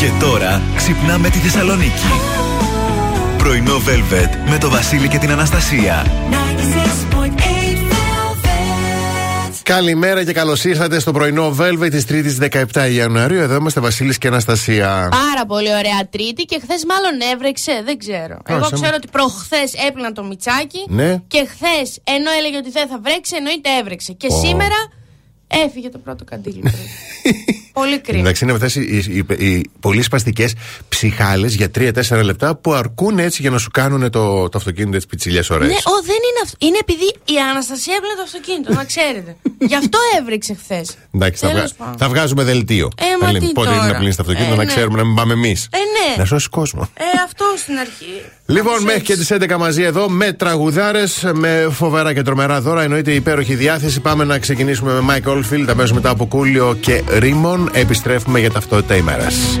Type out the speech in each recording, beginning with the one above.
Και τώρα ξυπνάμε τη Θεσσαλονίκη. Πρωινό Velvet με το Βασίλη και την Αναστασία. Καλημέρα και καλώς ήρθατε στο πρωινό Velvet της 3η 17 Ιανουαρίου. Εδώ είμαστε Βασίλης και Αναστασία. Πάρα πολύ ωραία Τρίτη και χθες μάλλον έβρεξε, δεν ξέρω. Εγώ ξέρω ότι προχθές έπλυνα το μιτσάκι Ναι. και χθες ενώ έλεγε ότι δεν θα βρέξει, εννοείται έβρεξε. Και σήμερα έφυγε το πρώτο καντήλι. πολύ κρίμα. Εντάξει, είναι αυτές οι, οι, οι, οι πολύ σπαστικές ψυχάλες για 3-4 λεπτά που αρκούν έτσι για να σου κάνουν το, το αυτοκίνητο έτσι πιτσιλιές ωραίες. Ναι, ο, δεν είναι αυτό. Είναι επειδή η Αναστασία έπλυνε το αυτοκίνητο, να ξέρετε. Γι' αυτό έβρεξε χθες. Εντάξει, θα, Τέλος βγα- πάντων. θα βγάζουμε δελτίο. Ε, μα Θα λέμε τι πότε τώρα. είναι να πλύνεις το αυτοκίνητο, Ε, να ναι. ξέρουμε να μην πάμε εμείς. Ε, ναι. Να σώσει κόσμο. Ε, αυτό στην αρχή. Λοιπόν, Όπως μέχρι και έτσι. τις 11 μαζί εδώ με τραγουδάρες, με φοβερά και τρομερά δώρα. Εννοείται υπέροχη διάθεση. Πάμε να ξεκινήσουμε με Mike Oldfield, αμέσως μετά από Κούλιο και Ρίμον. Επιστρέφουμε για ταυτότητα ημέρας.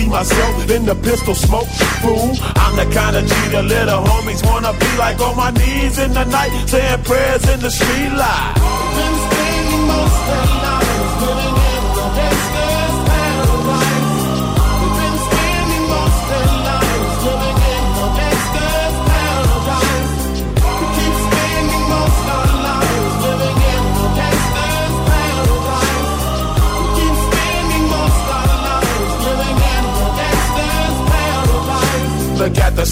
see myself in the pistol smoke. Fool, I'm the kind of G the little homies wanna be like on my knees in the night, saying prayers in the street light. Been most of the gangster's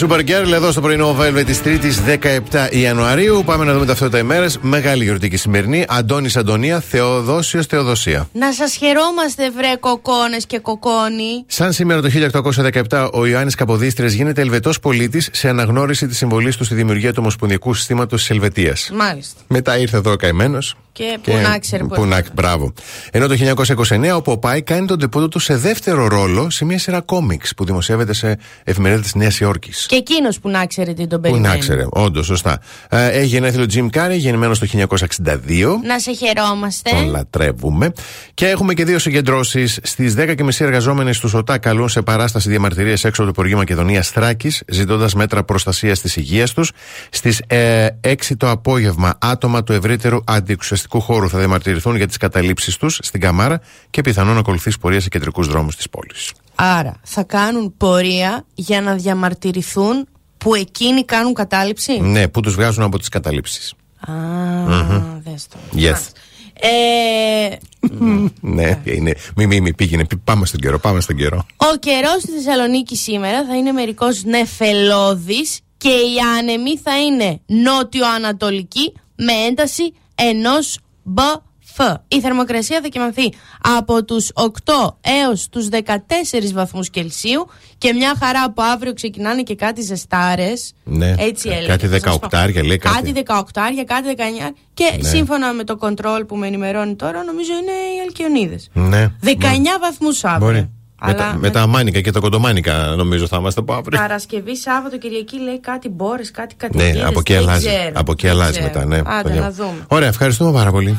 Supergirl. Ρίμον Supergirl εδώ στο πρωινό Velvet της Τρίτης 17 Ιανουαρίου. Πάμε να δούμε ταυτότητα ημέρες. Μεγάλη γιορτή και σημερινή. Αντώνης Αντωνία, Θεοδόσιος Θεοδοσία. Να σας χαιρόμαστε, βρε κοκόνες και κοκόνι. Σαν σήμερα το 1817 ο Ιωάννης Καποδίστρια γίνεται Ελβετός πολίτης σε αναγνώριση της συμβολής του στη δημιουργία του Ομοσπονδιακού Συστήματος της Ελβετίας. Μάλιστα. Μετά ήρθε εδώ ο καημένος. Και που να ξέρει που που να- έφυγε. Μπράβο. Ενώ το 1929 ο Ποπάη κάνει τον τεπούτο του σε δεύτερο ρόλο σε μια σειρά κόμιξ που δημοσιεύεται σε εφημερίδα της Νέας Υόρκης. Και εκείνος που να ξέρει τι τον Πού περιμένει. να ξέρε, όντως, σωστά. Ε, έχει γενέθλιο Jim Carrey, γεννημένος το 1962. Να σε χαιρόμαστε. Τον λατρεύουμε. Και έχουμε και δύο συγκεντρώσεις. Στις 10.30 εργαζόμενοι του ΟΤΑ καλούν σε παράσταση διαμαρτυρίες έξω από το Υπουργείο Μακεδονίας Θράκης, ζητώντας μέτρα προστασίας της υγείας τους. Στις ε, 6 το απόγευμα, άτομα του ευρύτερου αντιεξουσιαστικού χώρου θα διαμαρτυρηθούν για τις καταλήψεις τους στην Καμάρα και πιθανόν να ακολουθήσει πορεία σε κεντρικούς δρόμους της πόλης. Άρα θα κάνουν πορεία για να διαμαρτυρηθούν που εκείνοι κάνουν κατάληψη; Ναι, που τους βγάζουν από τις καταλήψεις. Α, δες το. Yes. Μάλιστα. Ε, Ναι, είναι. Μη, μη, μη, πήγαινε. πι- Πάμε στον καιρό, πάμε στον καιρό. ο καιρός στη Θεσσαλονίκη σήμερα θα είναι μερικός νεφελώδης και οι άνεμοι θα είναι νότιο-ανατολική με ένταση ενός μπφ. Η θερμοκρασία θα κοιμαθεί από τους 8 έως τους 14 βαθμούς Κελσίου και μια χαρά από αύριο ξεκινάνε και κάτι ζεστάρες. Ναι. Έτσι Κα- έλεγε. κάτι θα σας πω. 18άρια, λέει κάτι. Κάτι 18άρια, κάτι 19. Και Ναι. σύμφωνα με το κοντρόλ που με ενημερώνει τώρα, νομίζω είναι οι Αλκιονίδες. Ναι. 19 βαθμούς αύριο. Μπορεί. Με τα, Αλλά με τα μάνικα και τα κοντομάνικα νομίζω θα είμαστε από αύριο. Παρασκευή, Σάββατο, Κυριακή λέει κάτι μπόρες, κάτι κατοικίδες. Ναι, από εκεί δεν αλλάζει. ξέρω, Από εκεί δεν αλλάζει ξέρω. μετά, ναι. Άντε Παλιά. να δούμε. Ωραία, ευχαριστούμε πάρα πολύ.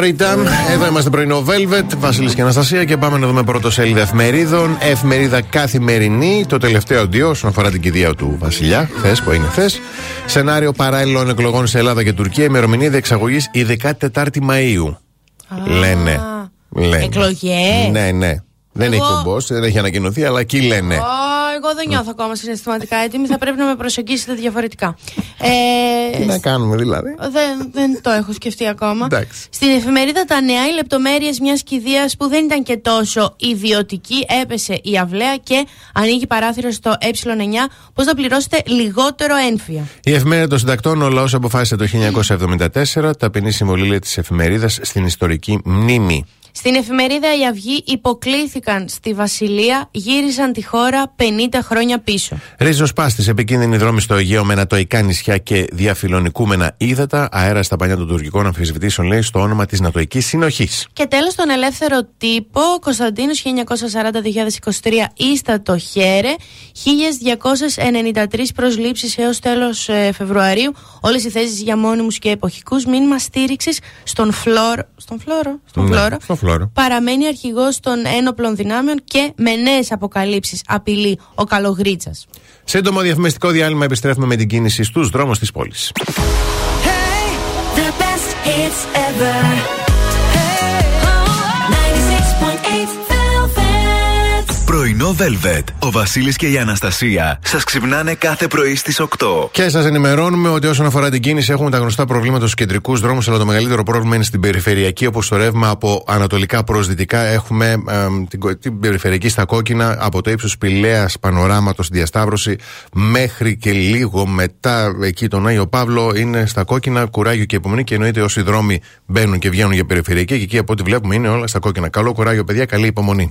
ώρα ήταν. Εδώ είμαστε πρωινό Velvet, Βασίλης και Αναστασία και πάμε να δούμε πρώτο σελίδα εφημερίδων. Εφημερίδα καθημερινή, το τελευταίο αντίο όσον αφορά την κηδεία του Βασιλιά, χθε που είναι χθε. Σενάριο παράλληλων εκλογών σε Ελλάδα και Τουρκία, ημερομηνία διεξαγωγής η 14η Μαου. Λένε. λένε. Εκλογές; Ναι, ναι. Δεν έχει κομπό, δεν έχει ανακοινωθεί, αλλά εκεί λένε. Εγώ, εγώ δεν νιώθω ακόμα συναισθηματικά έτοιμη. Θα πρέπει να με προσεγγίσετε διαφορετικά. Ε, Τι να κάνουμε δηλαδή. Δεν, το έχω σκεφτεί ακόμα. Στην εφημερίδα Τα Νέα, οι λεπτομέρειες μιας κηδείας που δεν ήταν και τόσο ιδιωτική, έπεσε η αυλαία και ανοίγει παράθυρο στο ε9. Πώς θα πληρώσετε λιγότερο ένφια. Η εφημερίδα των συντακτών, ο λαός αποφάσισε το 1974 ταπεινή συμβολή της εφημερίδας στην ιστορική μνήμη. Στην εφημερίδα Η Αυγή υποκλήθηκαν στη Βασιλεία, γύρισαν τη χώρα 50 χρόνια πίσω. Ρίζος πάστης, επικίνδυνη δρόμη στο Αιγαίο με ανατοϊκά νησιά και διαφιλονικούμενα ύδατα. Αέρα στα πανιά των τουρκικών αμφισβητήσεων, λέει, στο όνομα της Νατοϊκής Συνοχής. Και τέλος τον ελεύθερο τύπο, Κωνσταντίνος 1940-2023, ίστατο χέρε, 1293 προσλήψεις έως τέλος ε, Φεβρουαρίου, όλες οι θέσεις για μόνιμους και εποχικούς, μήνυμα στήριξης στον φλόρο, στον φλόρο, στον Ναι, φλόρο, στον φλόρο. Παραμένει αρχηγός των ένοπλων δυνάμεων και με νέες αποκαλύψεις απειλεί ο Καλογρίτσας. Σύντομο διαφημιστικό διάλειμμα επιστρέφουμε με την κίνηση στους δρόμους της πόλης. The best hits ever. Πρωινό Velvet. Ο Βασίλης και η Αναστασία σας ξυπνάνε κάθε πρωί στις 8. Και σας ενημερώνουμε ότι όσον αφορά την κίνηση, έχουμε τα γνωστά προβλήματα στους κεντρικούς δρόμους, αλλά το μεγαλύτερο πρόβλημα είναι στην περιφερειακή, όπως το ρεύμα από ανατολικά προς δυτικά. Έχουμε εμ, την, κο- την περιφερειακή στα κόκκινα, από το ύψος Πηλαίας Πανοράματο διασταύρωση μέχρι και λίγο μετά εκεί τον Άγιο Παύλο είναι στα κόκκινα, κουράγιο και υπομονή. Και εννοείται όσοι δρόμοι μπαίνουν και βγαίνουν για περιφερειακή, και εκεί από ό,τι βλέπουμε είναι όλα στα κόκκινα. Καλό κουράγιο, παιδιά, καλή υπομονή.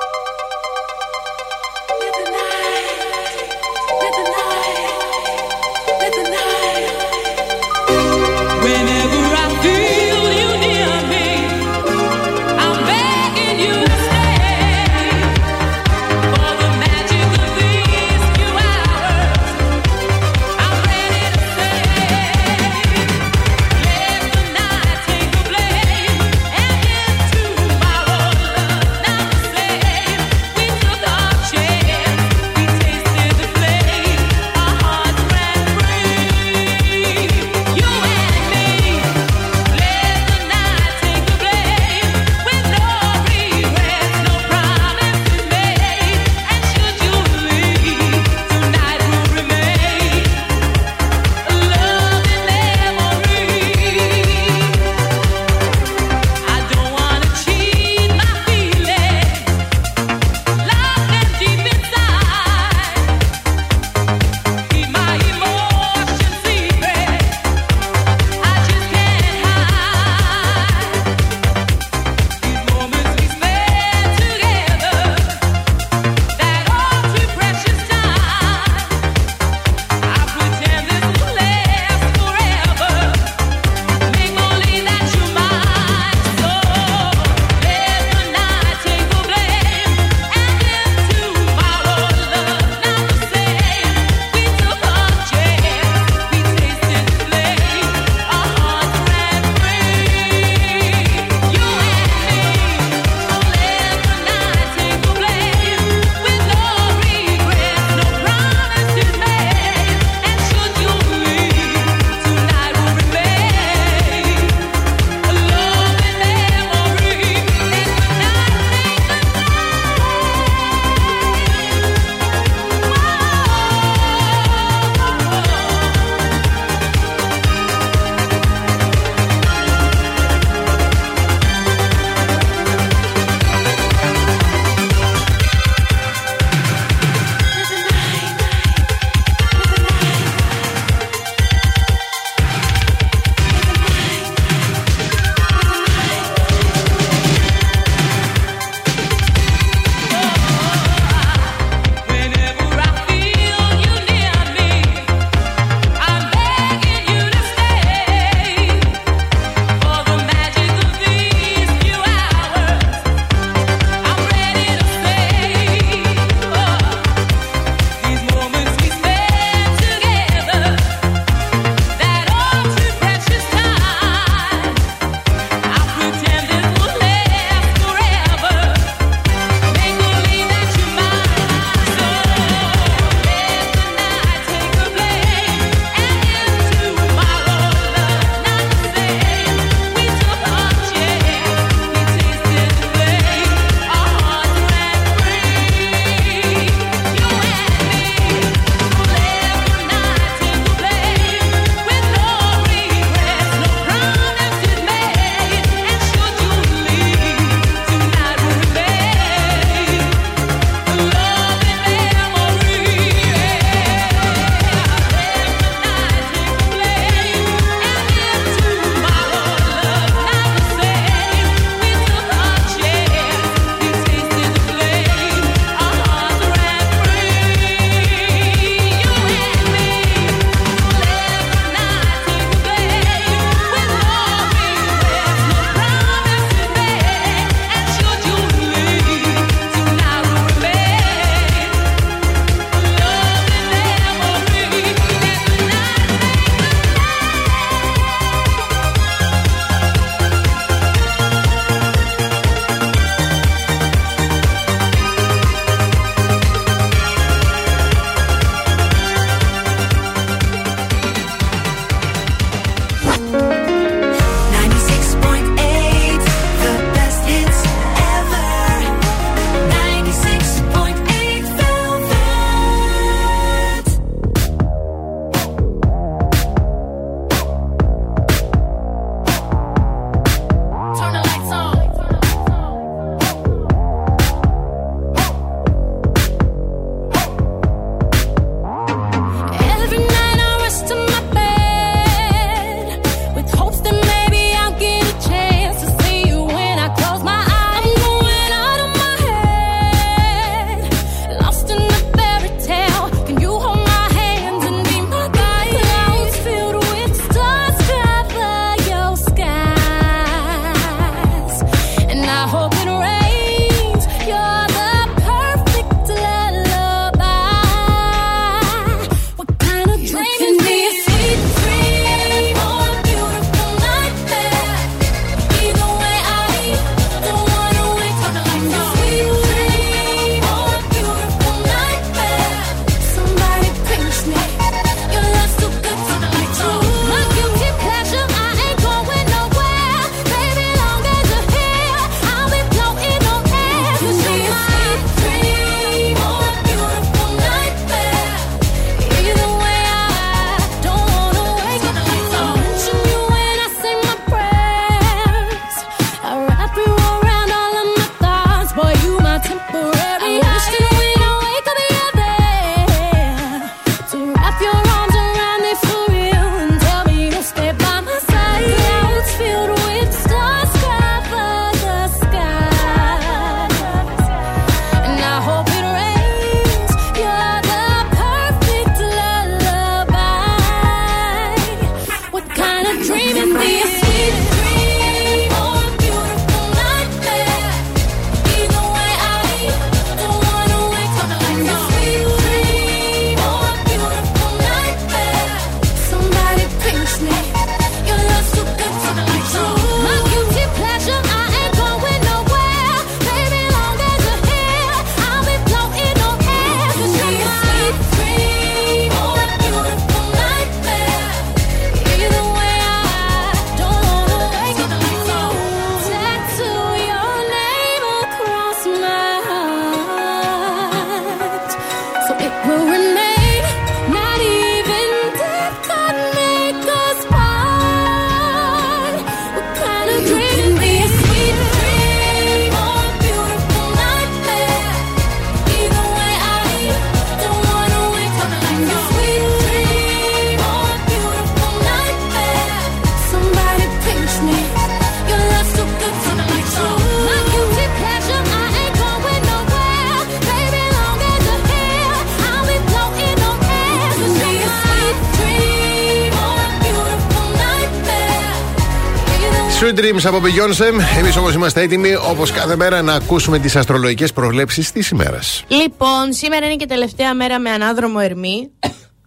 Dreams από Beyoncé. Εμείς όμως είμαστε έτοιμοι όπως κάθε μέρα να ακούσουμε τις αστρολογικές προβλέψεις της ημέρας. Λοιπόν, σήμερα είναι και τελευταία μέρα με ανάδρομο Ερμή.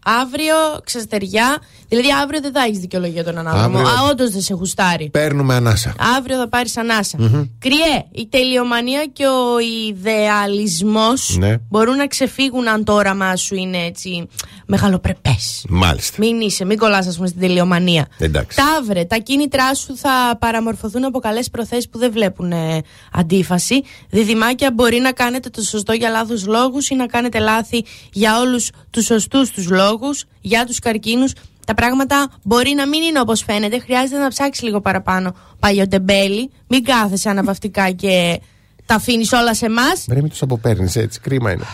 Αύριο ξεστεριά. Δηλαδή, αύριο δεν θα έχεις δικαιολογία τον ανάδρομο. Αύριο- Α, όντως δεν σε γουστάρει. Παίρνουμε ανάσα. Αύριο θα πάρεις ανάσα. Κριέ, η τελειομανία και ο ιδεαλισμός Ναι. μπορούν να ξεφύγουν αν το όραμά σου είναι έτσι μεγαλοπρεπές. Μάλιστα. Μην είσαι, μην κολλάς, ας πούμε, στην τελειομανία. Εντάξει. Ταύρε, τα κίνητρά σου θα παραμορφωθούν από καλές προθέσεις που δεν βλέπουν ε, αντίφαση. Διδυμάκια, μπορεί να κάνετε το σωστό για λάθος λόγους ή να κάνετε λάθη για όλους τους σωστούς τους λόγους. Για τους καρκίνους, τα πράγματα μπορεί να μην είναι όπως φαίνεται. Χρειάζεται να ψάξεις λίγο παραπάνω. Παλιοτεμπέλη, μην κάθεσαι αναπαυτικά και τα αφήνεις όλα σε εμάς. Ρε, μην τους αποπέρνει έτσι. Κρίμα είναι.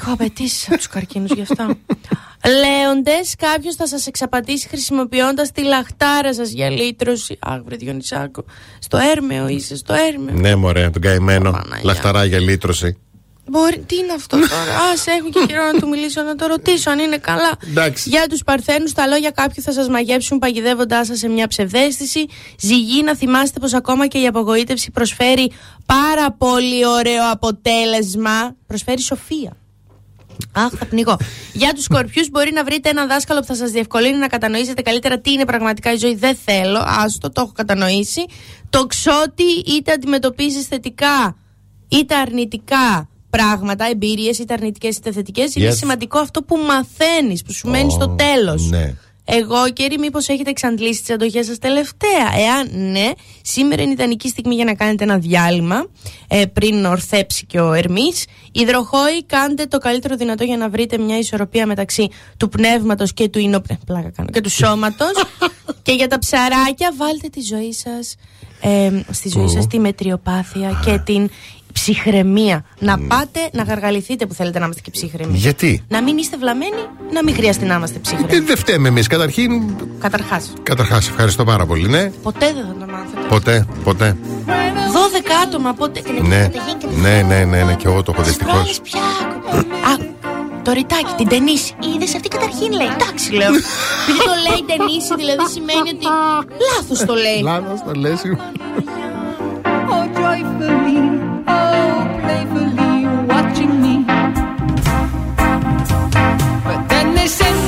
Έχω απαιτήσει από τους καρκίνους γι' αυτά. Λέοντες, κάποιος θα σας εξαπατήσει χρησιμοποιώντας τη λαχτάρα σας για λύτρωση. Αχ, βρε Διονυσάκο. Στο έρμεο είσαι, στο έρμεο. Ναι, μωρέ, τον καημένο. Παναγιά. Λαχταρά για λύτρωση. Μπορεί, τι είναι αυτό τώρα; Α, έχω και καιρό να του μιλήσω, να το ρωτήσω αν είναι καλά. Εντάξει. Για τους Παρθένους, τα λόγια κάποιου θα σας μαγεύσουν παγιδεύοντάς σας σε μια ψευδέστηση. Ζυγή, να θυμάστε πως ακόμα και η απογοήτευση προσφέρει πάρα πολύ ωραίο αποτέλεσμα. Προσφέρει σοφία. Αχ, θα πνιγώ. Για τους σκορπιούς, μπορεί να βρείτε έναν δάσκαλο που θα σας διευκολύνει να κατανοήσετε καλύτερα τι είναι πραγματικά η ζωή. Δεν θέλω. Άστο, το έχω κατανοήσει. Το ξότι είτε αντιμετωπίζεις θετικά είτε αρνητικά πράγματα, εμπειρίες, είτε αρνητικές είτε θετικές. Είναι Yes. σημαντικό αυτό που μαθαίνεις, που σου μένει στο τέλος. ναι. Εγώ, Κέρι, μήπως έχετε εξαντλήσει τις αντοχές σας τελευταία; Εάν ναι, σήμερα είναι ιδανική στιγμή για να κάνετε ένα διάλειμμα ε, πριν ορθέψει και ο Ερμής. Υδροχόη, κάντε το καλύτερο δυνατό για να βρείτε μια ισορροπία μεταξύ του πνεύματος και του ίνοπνε. Πλάκα κάνω. Και του σώματος. και για τα ψαράκια, βάλτε τη ζωή σας. Ε, στη ζωή σας τη μετριοπάθεια και την ψυχραιμία. Να πάτε να γαργαληθείτε που θέλετε να είμαστε και ψύχρεμοι. Γιατί; Να μην είστε βλαμμένοι, να μην χρειαστεί να είμαστε ψύχρεμοι. Ε, Δεν φταίμε εμείς. Καταρχήν, Καταρχάς. καταρχάς, ευχαριστώ πάρα πολύ. Ναι, Ποτέ δεν θα το μάθετε. ποτέ, ποτέ. 12 άτομα, πότε. Ναι, ναι, ναι, ναι, ναι, και εγώ το έχω δυστυχώς. Βγάλεις πια. Α, το ρητάκι, την ταινίση. Είδες αυτή καταρχήν λέει. Εντάξει, λέω. Επειδή το λέει ταινίση, δηλαδή σημαίνει ότι. Λάθος το λέει. Λάθος το λε. Send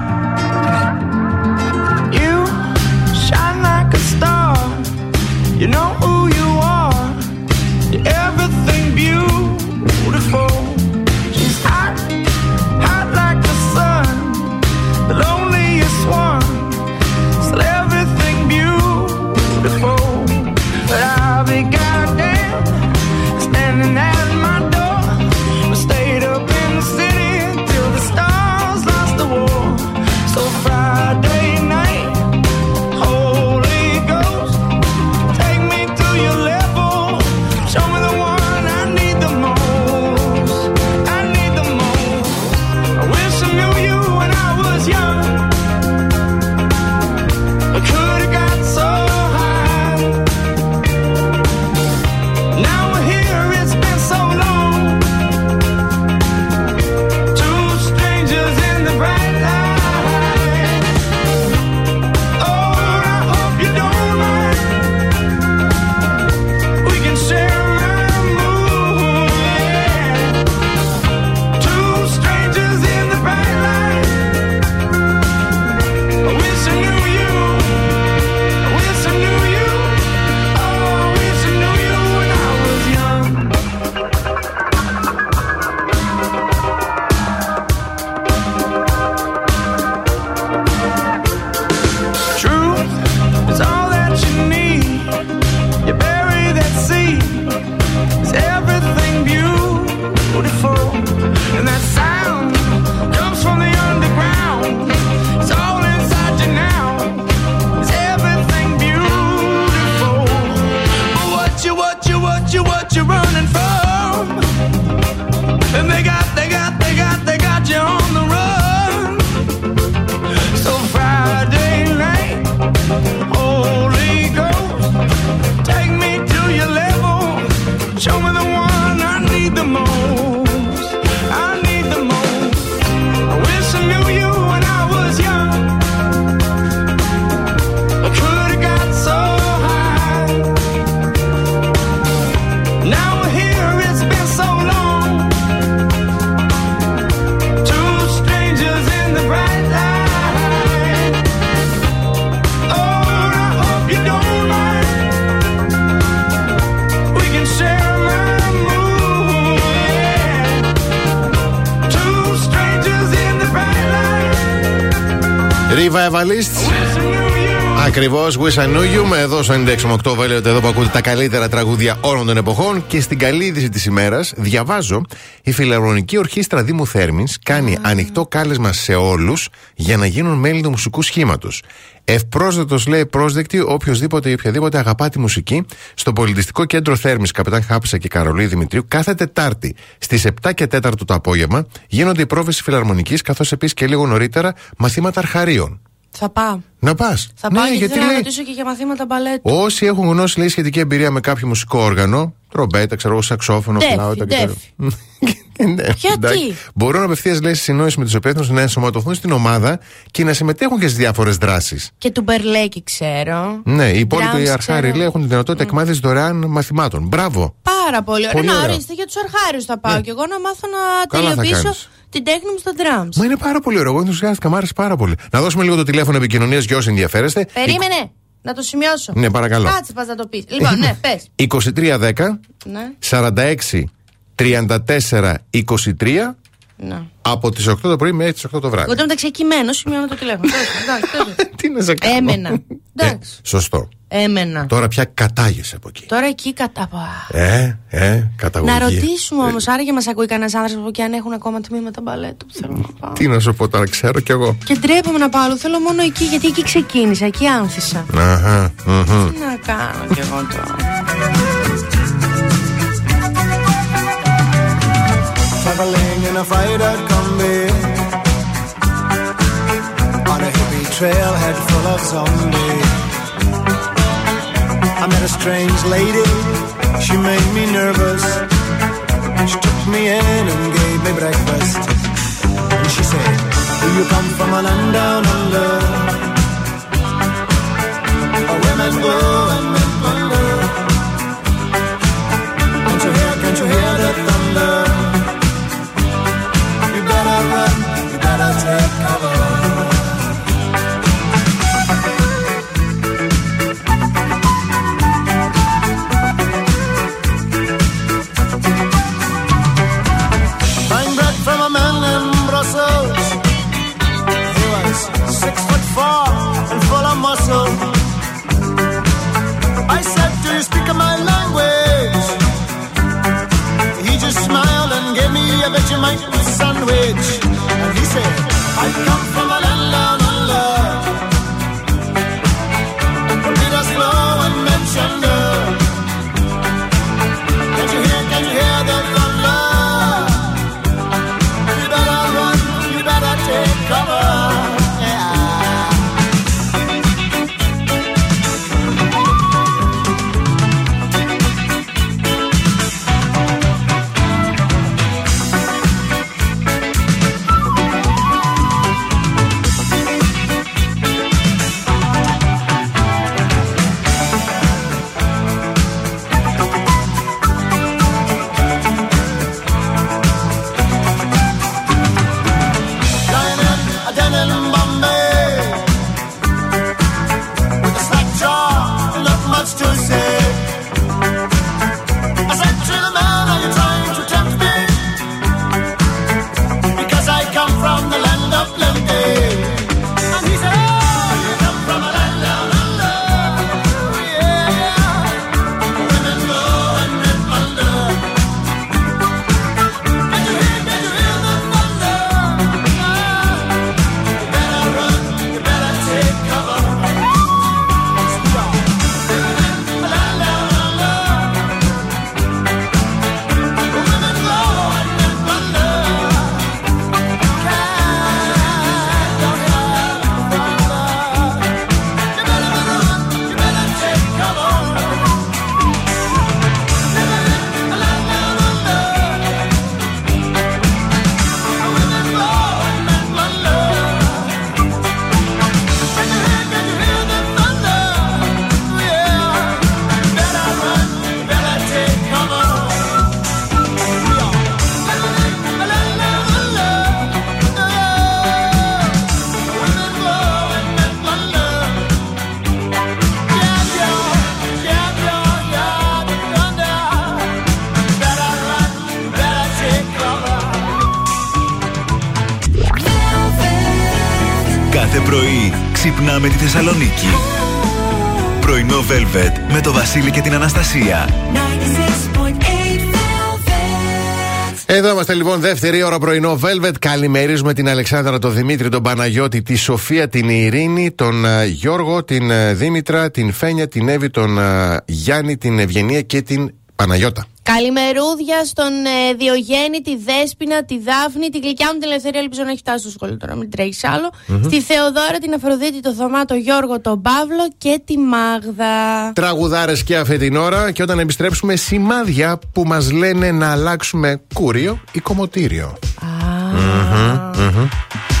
Wish I Knew You. Με εδώ στο 96,8 Velvet, εδώ που ακούτε τα καλύτερα τραγούδια όλων των εποχών. Και στην καλή είδηση της ημέρας, διαβάζω, η Φιλαρμονική Ορχήστρα Δήμου Θέρμης κάνει ανοιχτό κάλεσμα σε όλους για να γίνουν μέλη του μουσικού σχήματος. Ευπρόσδεκτο λέει πρόσδεκτη οποιοδήποτε ή οποιαδήποτε αγαπά τη μουσική στο Πολιτιστικό Κέντρο Θέρμης Καπετάν Χάπησα και Καρολί Δημητρίου κάθε Τετάρτη στις 7 και 4 το απόγευμα γίνονται οι πρόβες φιλαρμονικής καθώς επίσης και λίγο νωρίτερα μαθήματα αρχαρίων. Θα πάω. Να πας. Θα πάω και θέλω να ρωτήσω και για μαθήματα μπαλέτου. Όσοι έχουν γνώση, λέει, σχετική εμπειρία με κάποιο μουσικό όργανο, τρομπέτα, ξέρω εγώ, σαξόφωνο, Ντέφι, φλάουτα κτλ. ντέφι. Ναι, Γιατί; εντάξει. Μπορούν απευθείας, λέει, στη συνόηση με τους υπεύθυνου να ενσωματωθούν στην ομάδα και να συμμετέχουν και στις διάφορες δράσεις. Και του Μπερλέκη ξέρω. Ναι, οι υπόλοιποι Drums αρχάροι ξέρω. λέει, έχουν τη δυνατότητα εκμάθησης δωρεάν μαθημάτων. Μπράβο. Πάρα πολύ ωραία. Πολύ να ωραία. Ναι. ορίστε για τους αρχάριους θα πάω και εγώ να μάθω να Καλά θα τελειοποιήσω κάνεις. Την τέχνη μου στα drums. Μα είναι πάρα πολύ ωραίο. Εγώ ενθουσιάστηκα, μου άρεσε πάρα πολύ. Να δώσουμε λίγο το τηλέφωνο επικοινωνίας για όσοι ενδιαφέρεστε. Περίμενε, να το σημειώσω. Ναι, παρακαλώ. Κάτσε πας να το πεις. Λοιπόν, ναι, πες. 2310 Ναι, 46 34 23 ναι. από τις 8 το πρωί μέχρι τις 8 το βράδυ. Εγώ το μεταξύ κειμένο σημειώνω το τηλέφωνο. Εντάξει, εντάξει. Τι να σε κάνω. Έμενα. Ε, Εντάξει. σωστό. Έμενα. Τώρα πια κατάγεσαι από εκεί. Τώρα εκεί κατά. Ε, ε, καταγωγή. Να ρωτήσουμε όμως, άραγε μας ακούει κανένας άνθρωπος από εκεί αν έχουν ακόμα τμήματα μπαλέτου που θέλω να πάω. Τι να σου πω τώρα, ξέρω κι εγώ. Και ντρέπομαι να πάω, αλλά θέλω μόνο εκεί γιατί εκεί ξεκίνησα, εκεί άνθησα. Αχα, μμμ. Τι να κάνω κι εγώ τώρα. A freighter combi On a hippie trailhead full of zombies. I met a strange lady, she made me nervous. She took me in and gave me breakfast. And she said, do you come from a land down under? Where women go and Βασίλη και την Αναστασία. 96.8 Εδώ είμαστε λοιπόν, δεύτερη ώρα πρωινό Velvet. Καλημερίζουμε την Αλεξάνδρα, τον Δημήτρη, τον Παναγιώτη, τη Σοφία, την Ειρήνη, τον ε, Γιώργο, την ε, Δήμητρα, την Φένια, την Εύη, τον ε, Γιάννη, την Ευγενία και την Παναγιώτα. Καλημερούδια στον ε, Διογέννη, τη Δέσποινα, τη Δάφνη, τη γλυκιά μου την Ελευθερία. Ελπίζω να έχει φτάσει στο σχολείο τώρα, μην τρέχεις άλλο. Στη Θεοδώρα, την Αφροδίτη, το Θωμά, το Γιώργο, τον Παύλο και τη Μάγδα. Τραγουδάρες και αυτή την ώρα και όταν επιστρέψουμε σημάδια που μας λένε να αλλάξουμε κούριο ή κομμωτήριο. The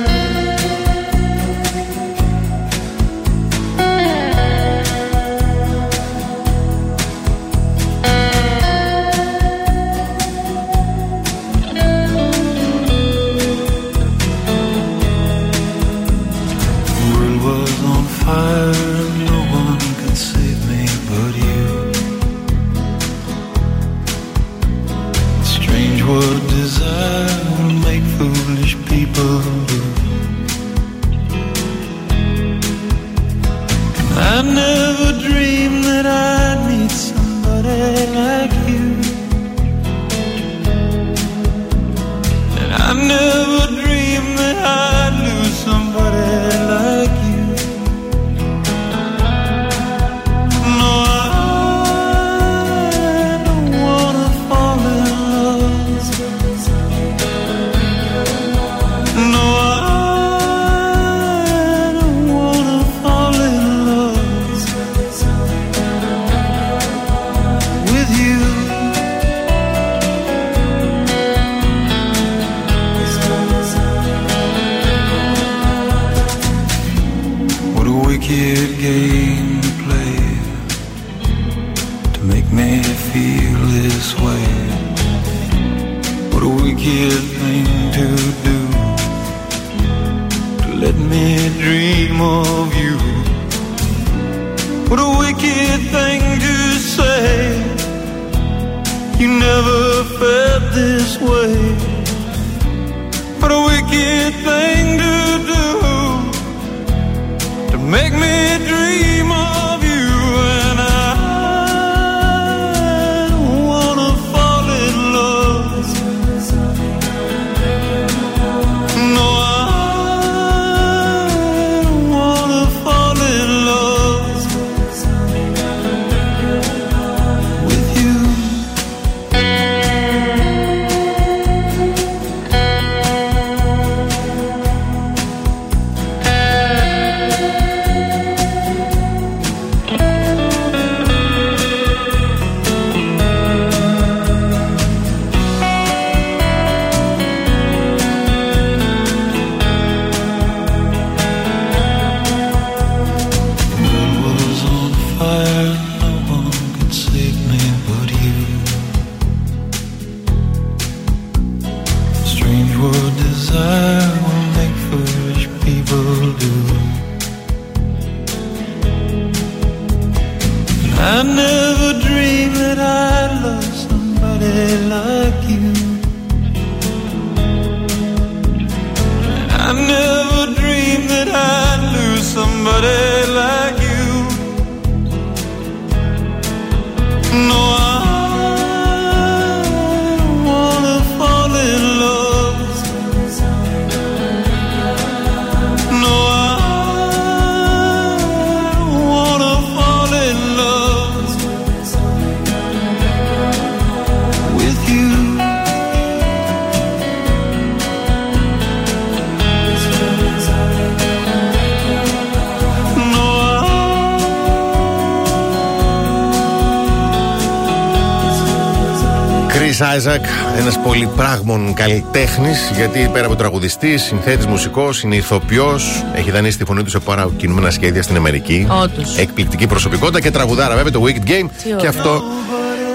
Chris Isaac, ένας πολυπράγμων καλλιτέχνης, γιατί πέρα από τραγουδιστής, συνθέτης, μουσικός, είναι ηθοποιό, έχει δανείσει τη φωνή του σε παρακινούμενα σχέδια στην Αμερική. Όντως. Εκπληκτική προσωπικότητα και τραγουδάρα, βέβαια, το Wicked Game. Τι ωραίο. Και αυτό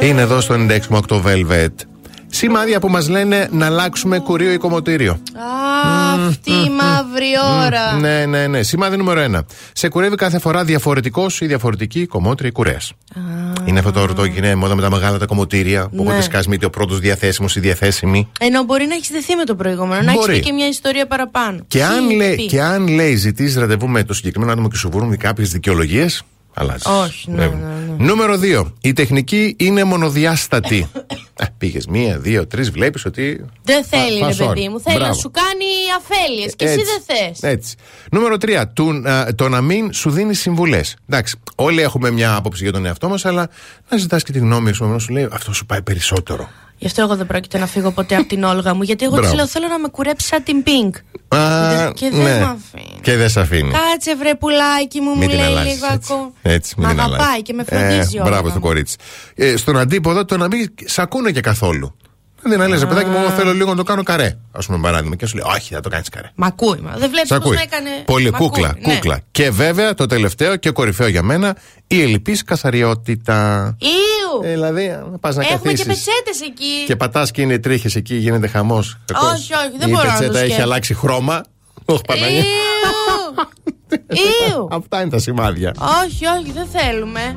είναι εδώ στο 96,8 Velvet. Σημάδια που μας λένε να αλλάξουμε κουρίο ή κομμωτήριο. Α, αυτή η μαύρη ώρα. Ναι, ναι, ναι. Σημάδι νούμερο 1. Σε κουρεύει κάθε φορά διαφορετικός ή διαφορετική κομμότρια ή κουρέα. Είναι αυτό το ορτό και είναι μόδα με τα μεγάλα τα κομμωτήρια που Ναι. έχετε σκάσει είτε ο πρώτος διαθέσιμος ή διαθέσιμη. Ενώ μπορεί να έχεις δεθεί με το προηγούμενο, να έχεις Μπορεί. πει και μια ιστορία παραπάνω. Και αν, Τι, λέει, τι. και αν λέει ζητήσει ραντεβού με το συγκεκριμένο άτομο και σου βρουν κάποιες δικαιολογίες, αλλάζεις. Όχι, ναι, ναι, ναι. Νούμερο 2. Η τεχνική είναι μονοδιάστατη. Ε, Πήγες μία, δύο, τρεις, βλέπεις ότι. Δεν θέλει, Πα- ρε πας παιδί όρι. μου. Θέλει να Μπράβο. σου κάνει αφέλειες και εσύ Έτσι. δεν θες. Έτσι. Νούμερο 3. το να μην σου δίνει συμβουλές. Εντάξει, όλοι έχουμε μια άποψη για τον εαυτό μας, αλλά να ζητάς και τη γνώμη σου, να σου λέει αυτό σου πάει περισσότερο. Γι' αυτό εγώ δεν πρόκειται να φύγω ποτέ από την Όλγα μου. Γιατί εγώ Μπράβο. τη λέω θέλω να με κουρέψει σαν την Pink. Α, Δεν- και δεν ναι. μ' αφήνει. Και δεν σε αφήνει. Κάτσε βρε πουλάκι μου, μου Μην την λέει αλλάζεις, λίγο έτσι. ακόμα. Έτσι, μην Μ' την αγαπάει αλλάζεις. και με φροντίζει ε, όλα. Μπράβο στο κορίτσι. Ε, στον αντίποδο, το να μην σ' ακούνε και καθόλου. Δεν να λες, ρε παιδάκι μου, εγώ θέλω λίγο να το κάνω καρέ. Α πούμε, παράδειγμα. Και σου λέει, Όχι, θα το κάνεις καρέ. Μ' ακούει. μα. Δεν βλέπεις Σ' πώς ακούει. με έκανε. Πολύ Μ' ακούει, κούκλα, ναι. κούκλα. Και βέβαια το τελευταίο και κορυφαίο για μένα, η ελλειπής καθαριότητα. Ήου! Ε, δηλαδή, πας να Έχουμε και καθίσεις. πετσέτες εκεί. Και πατάς και είναι τρίχες εκεί, γίνεται χαμός. Όχι, όχι, δεν Η μπορώ να το πετσέτα έχει σκέφτομαι. αλλάξει χρώμα. Όχι, Παναγία. Ήου! Ήου! Αυτά είναι τα σημάδια. Όχι, όχι, δεν θέλουμε.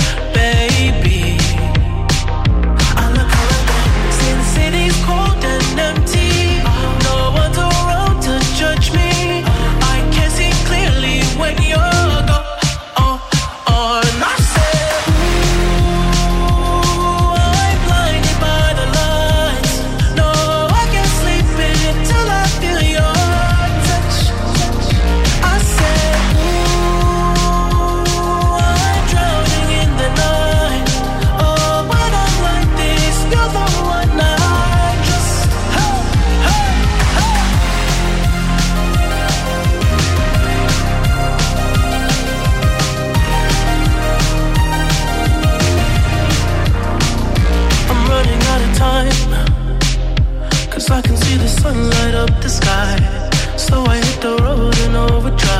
the road in overdrive,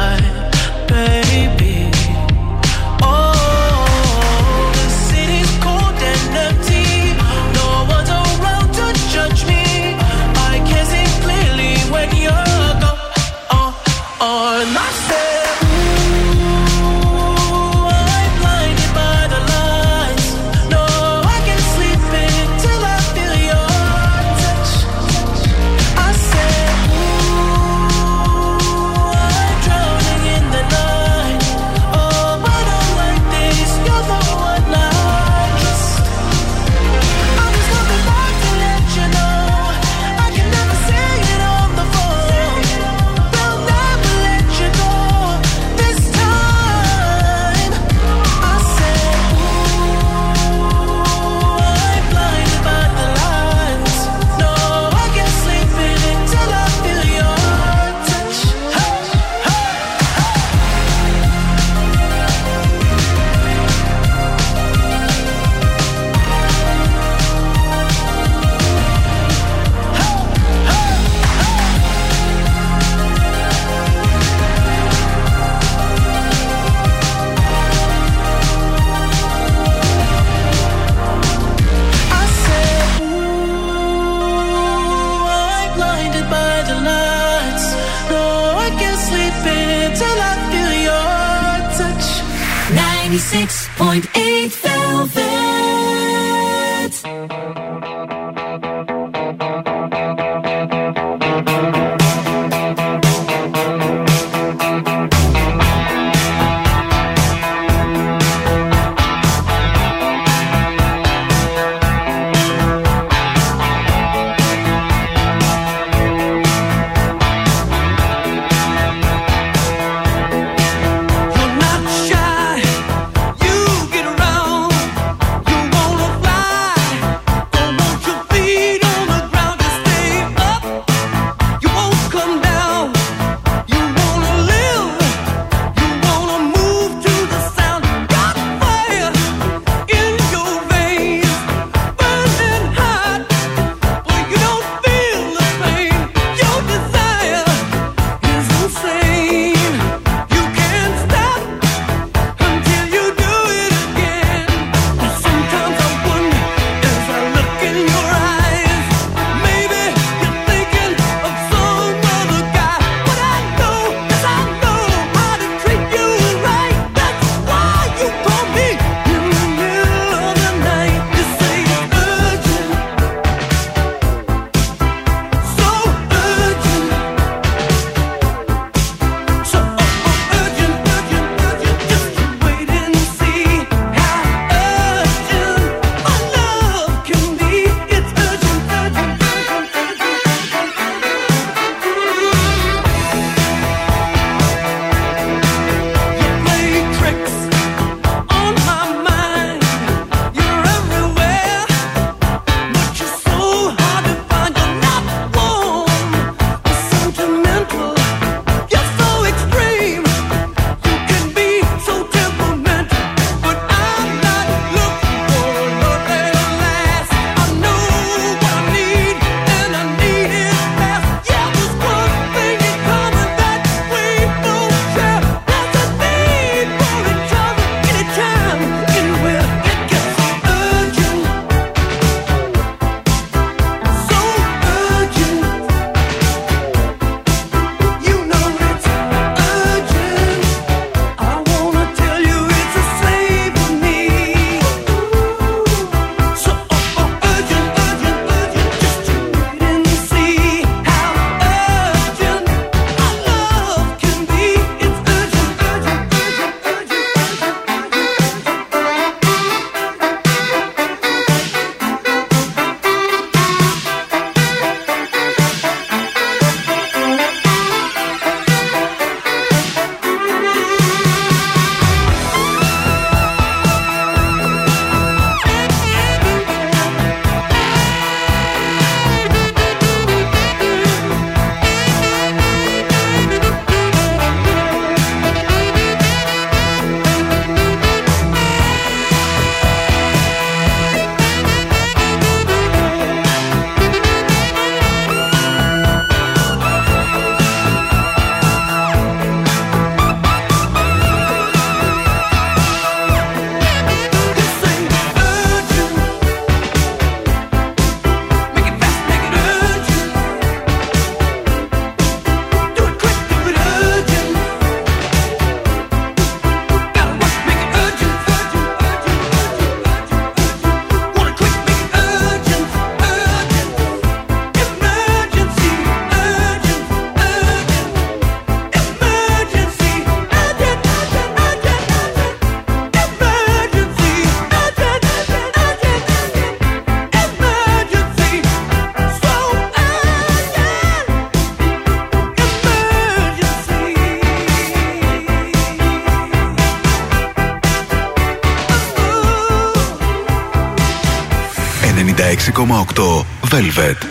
Velvet.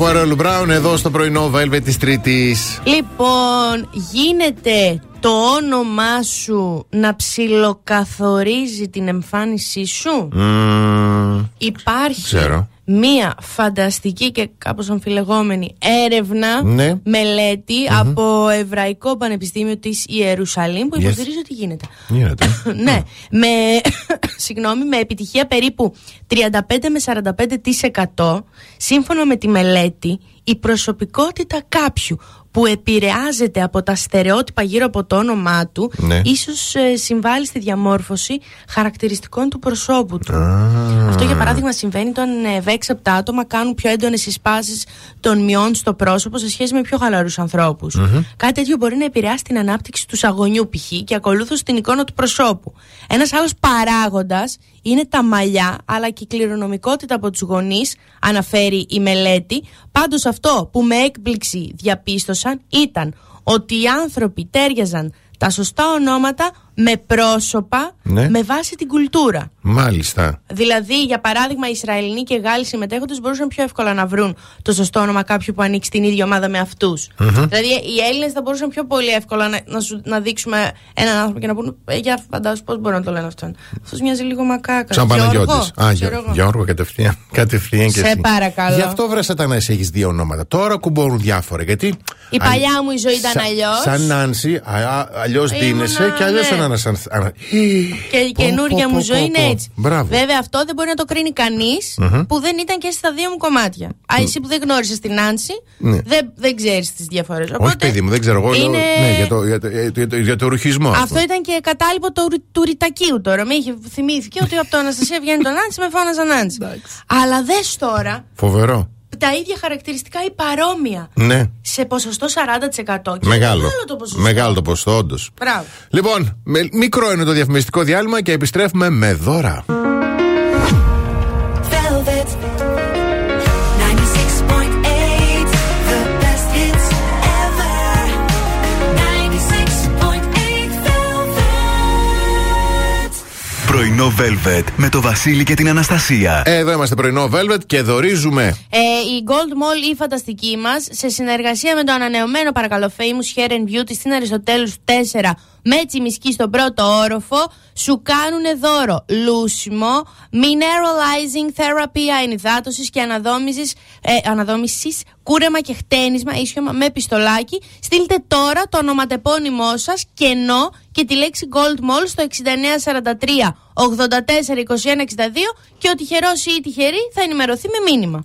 Από Arrow Brown εδώ στο πρωινό Velvet της Τρίτης. Λοιπόν, γίνεται το όνομά σου να ψιλοκαθορίζει την εμφάνισή σου; Υπάρχει ξέρω. Μία φανταστική και κάπως αμφιλεγόμενη έρευνα, Ναι. μελέτη από Εβραϊκό Πανεπιστήμιο της Ιερουσαλήμ που Yes. υποστηρίζει ότι γίνεται. Γίνεται. ναι, με, συγγνώμη, με επιτυχία περίπου 35 με 45% σύμφωνα με τη μελέτη η προσωπικότητα κάποιου που επηρεάζεται από τα στερεότυπα γύρω από το όνομά του Ναι. ίσως ε, συμβάλλει στη διαμόρφωση χαρακτηριστικών του προσώπου του. Αυτό για παράδειγμα συμβαίνει όταν ε, ευέξαπτα άτομα κάνουν πιο έντονες συσπάσεις των μειών στο πρόσωπο σε σχέση με πιο χαλαρούς ανθρώπους. Κάτι τέτοιο μπορεί να επηρεάσει την ανάπτυξη του σαγωνιού π.χ. και ακολούθως την εικόνα του προσώπου. Ένας άλλος παράγοντας είναι τα μαλλιά αλλά και η κληρονομικότητα από τους γονείς αναφέρει η μελέτη. Πάντως αυτό που με έκπληξη διαπίστωσαν ήταν ότι οι άνθρωποι τέριαζαν τα σωστά ονόματα με πρόσωπα Ναι. με βάση την κουλτούρα. Μάλιστα. Δηλαδή, για παράδειγμα, οι Ισραηλινοί και οι Γάλλοι συμμετέχοντες μπορούσαν πιο εύκολα να βρουν το σωστό όνομα κάποιου που ανήκει στην ίδια ομάδα με αυτου Δηλαδή, οι Έλληνες θα μπορούσαν πιο πολύ εύκολα να, να, σου, να δείξουμε έναν άνθρωπο και να πούνε «Ε, Για φαντάσου πώς μπορούν να το λένε αυτόν. Αυτός μοιάζει λίγο μακάκα. Σαν Γιώργο, Παναγιώτης. Α, ξέρω Γιώ- εγώ. Γιώργο, κατευθείαν. Κατευθείαν και Σε εσύ. παρακαλώ. Γι' αυτό βρε τα να εσύ έχεις δύο ονόματα. Τώρα κουμπώνουν διάφορα. Γιατί. Η παλιά μου η ζωή ήταν Σα- αλλιώς. Σαν Νάνση, αλλιώς Ήμουνα, δίνεσαι και αλλιώς ναι. Ένας ανα, ανα, Και η Πω, καινούργια πω, μου πω, ζωή πω, είναι πω. έτσι. Μπράβο. Βέβαια, αυτό δεν μπορεί να το κρίνει κανείς Μμμ. που δεν ήταν και στα δύο μου κομμάτια. Α, εσύ που δεν γνώρισες την Νάνση, Ναι. δεν, δεν ξέρεις τις διαφορές. Όχι, παιδί μου, δεν ξέρω. Εγώ λέω, είναι- ναι, για, το, για, το, για, το, για το ρουχισμό. ας Αυτό πούμε. ήταν και κατάλοιπο του, ρου- του ρητακίου τώρα. Με είχε θυμήθηκε ότι από το Αναστασία βγαίνει το Νάντσι, με φώναζα Νάντσι. Αλλά δες τώρα Φοβερό. Τα ίδια χαρακτηριστικά ή παρόμοια. Ναι. Σε ποσοστό 40%. Και Μεγάλο. Μεγάλο το ποσοστό. Μεγάλο το ποσοστό, όντως. Μπράβο. Λοιπόν, με- μικρό είναι το διαφημιστικό διάλειμμα και επιστρέφουμε με δώρα. Πρωινό Velvet με το Βασίλη και την Αναστασία. Εδώ είμαστε πρωινό Velvet και δορίζουμε. Ε, η Gold Mall η φανταστική μας, σε συνεργασία με το ανανεωμένο παρακαλώ Famous Hair and Beauty στην Αριστοτέλους 4 με τσιμισκή στον πρώτο όροφο, σου κάνουν δώρο λούσιμο, mineralizing therapy αενυδάτωσης και αναδόμησης, ε, αναδόμησης, κούρεμα και χτένισμα ίσιομα με πιστολάκι. Στείλτε τώρα το ονοματεπώνυμό σας κενό και τη λέξη Gold Mall στο 6943 84 21 62 και ο τυχερός ή η τυχερή θα ενημερωθεί με μήνυμα.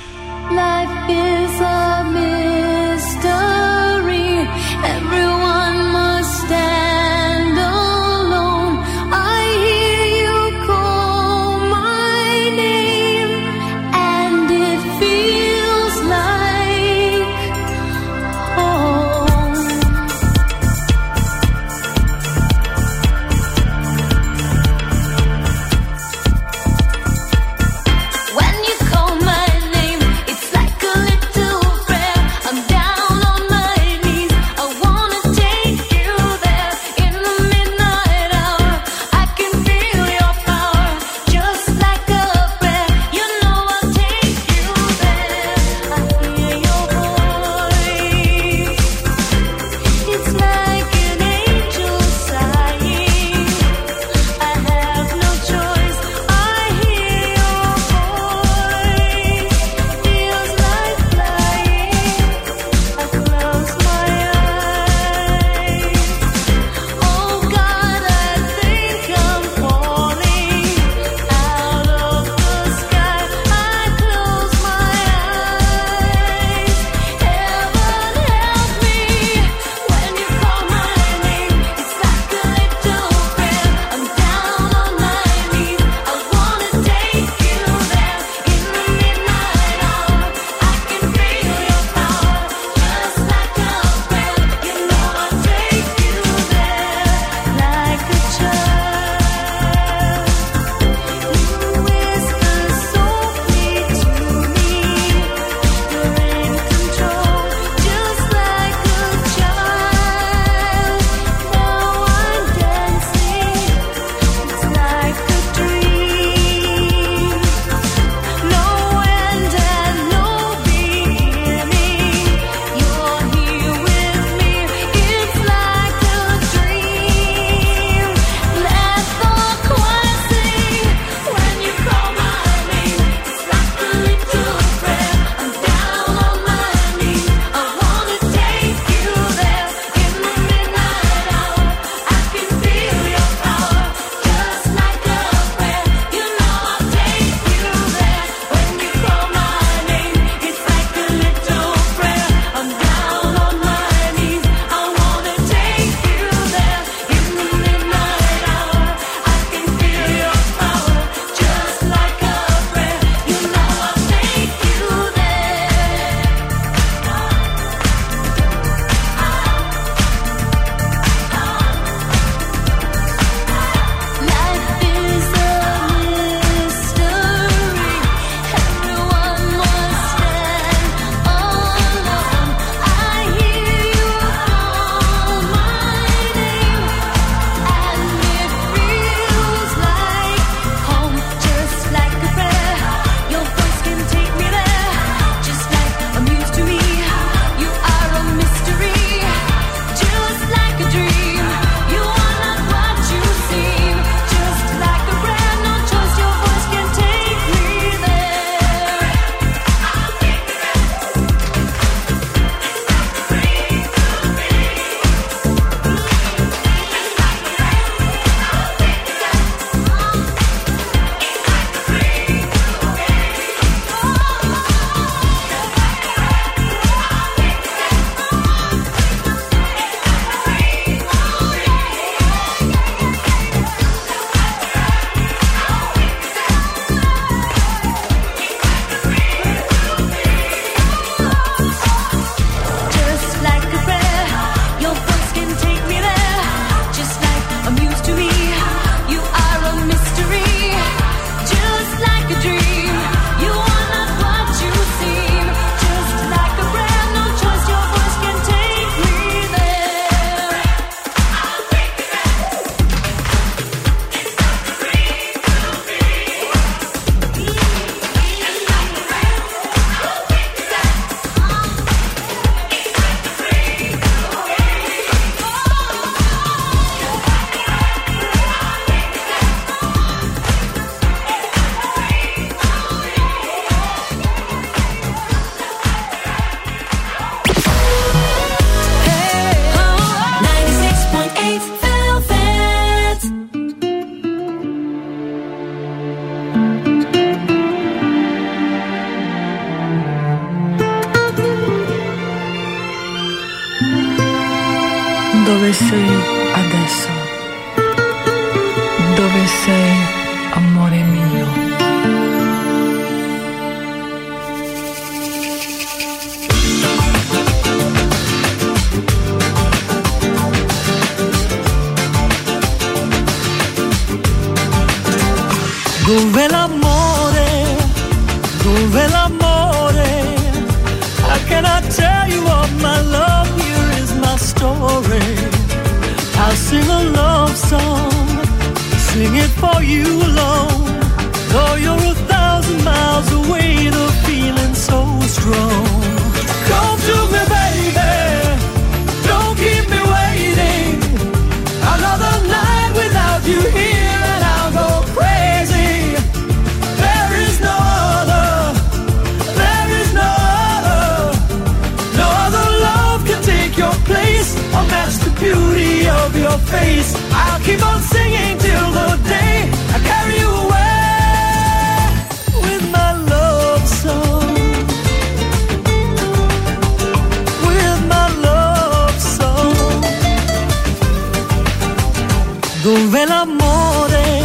Dove l'amore?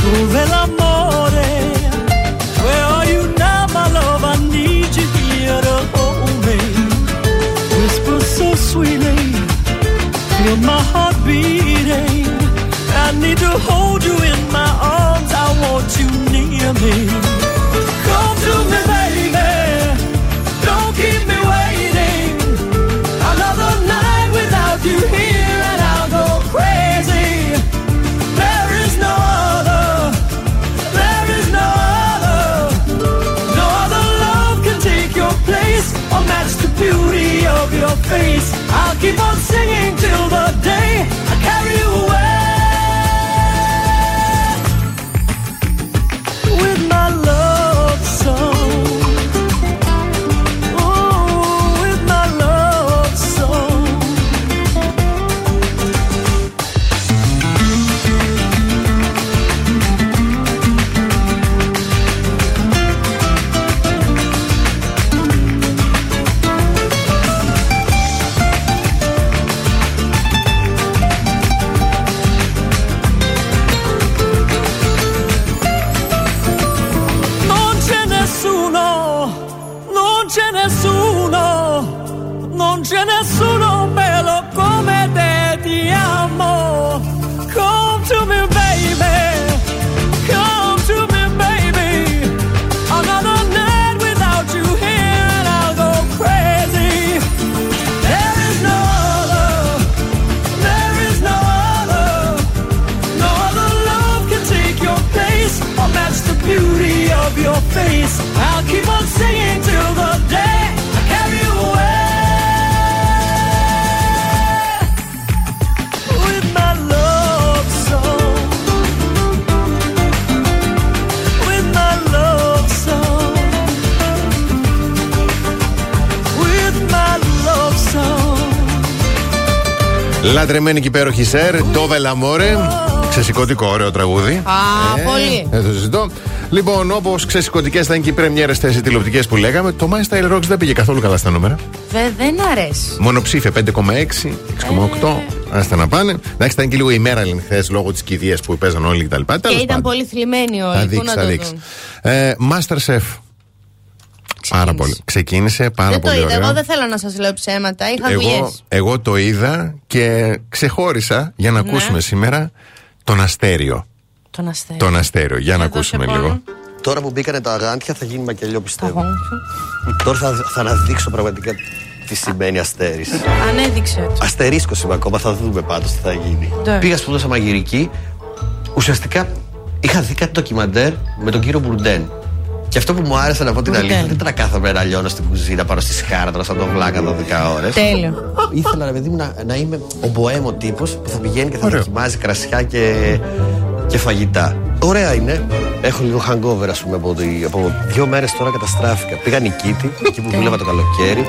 Dove l'amore? Where are you now, my love? I need you here to hold me. Whisper so sweetly, feel my heart beating. I need to hold you in my arms. I want you near me. Face. I'll keep on singing till the day Λατρεμένη και υπέροχη σερ, Ντόβε Λαμόρε. Ξεσηκωτικό, ωραίο τραγούδι. Α, πολύ. Δεν το συζητώ. Λοιπόν, όπως ξεσηκωτικές θα είναι και οι πρεμιέρες θέσεις τηλεοπτικές που λέγαμε, το My Style Rocks δεν πήγε καθόλου καλά στα νούμερα. Δε, δεν αρέσει. Μονοψήφια 5,6, 6,8. Άστα να πάνε. Εντάξει, ήταν και λίγο η μέρα χθες λόγω της κηδείας που παίζαν όλοι κτλ. Και ήταν πολύ θλιμμένοι όλοι. Θα Πού δείξει, να θα το δείξει. δουν. Ε, Masterchef. Πάρα πολύ. Ξεκίνησε πάρα Δεν το πολύ είδα. ωραία. Εγώ δεν θέλω να σας λέω ψέματα. Είχα δουλειέ. εγώ, εγώ το είδα και ξεχώρισα για να Ναι. ακούσουμε σήμερα τον Αστέριο. Τον αστέρι. Τον Αστέριο. Για να ακούσουμε λίγο. Τώρα που μπήκανε τα αγάντια θα γίνει μακελιό πιστεύω. Τώρα θα, θα αναδείξω πραγματικά τι σημαίνει αστέρις. Ανέδειξε το. Αστερίσκο είμαι ακόμα, θα δούμε πάντως τι θα γίνει. Ναι. Πήγα σπούδασα μαγειρική. Ουσιαστικά είχα δει κάτι ντοκιμαντέρ με τον κύριο Μπουρντέν. Και αυτό που μου άρεσε να πω την Μπουρντέν. αλήθεια, δεν ήταν να κάθομαι να λιώνω στην κουζίνα πάνω στη σχάρα σαν τον βλάκα 12 ώρες. Τέλειο. Ήθελα ρε παιδί μου να, να είμαι ο μποέμο τύπος που θα πηγαίνει και θα δοκιμάζει κρασιά και, και φαγητά. Ωραία είναι. Έχω λίγο hangover, ας πούμε, από, τη- από δύο μέρες τώρα καταστράφηκα. Πήγα Νικήτη, εκεί που δούλευα το καλοκαίρι.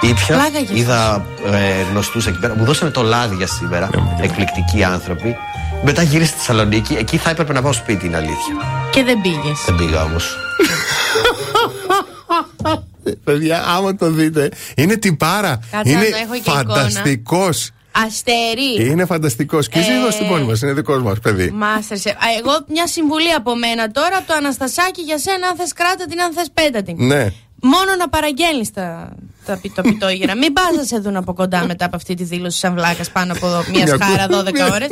Ήπια, Πλάκα για είδα ε, γνωστούς εκεί πέρα. Μου δώσανε το λάδι για σήμερα. Εκπληκτικοί άνθρωποι. Μετά γύρισα στη Θεσσαλονίκη. Εκεί θα έπρεπε να πάω σπίτι, είναι αλήθεια. Και δεν πήγες. Δεν πήγα όμως. Παιδιά, άμα το δείτε, είναι τυπάρα. Κάτσε είναι να το έχω και εικόνα. φανταστικός. Αστέρι. Είναι φανταστικός. Και εσύ Ε, εδώ στην πόλη μας, είναι δικός μας παιδί. Μάστερσε. Εγώ μια συμβουλή από μένα τώρα από το Αναστασάκι για σένα, αν θες κράτα την, αν θες πέτα την. Ναι. Μόνο να παραγγέλνεις τα, τα πι- το πιτόγυρα. Μην πας να σε δουν από κοντά μετά από αυτή τη δήλωση σαν βλάκας πάνω από μια Μια σχάρα κου- 12 ώρες.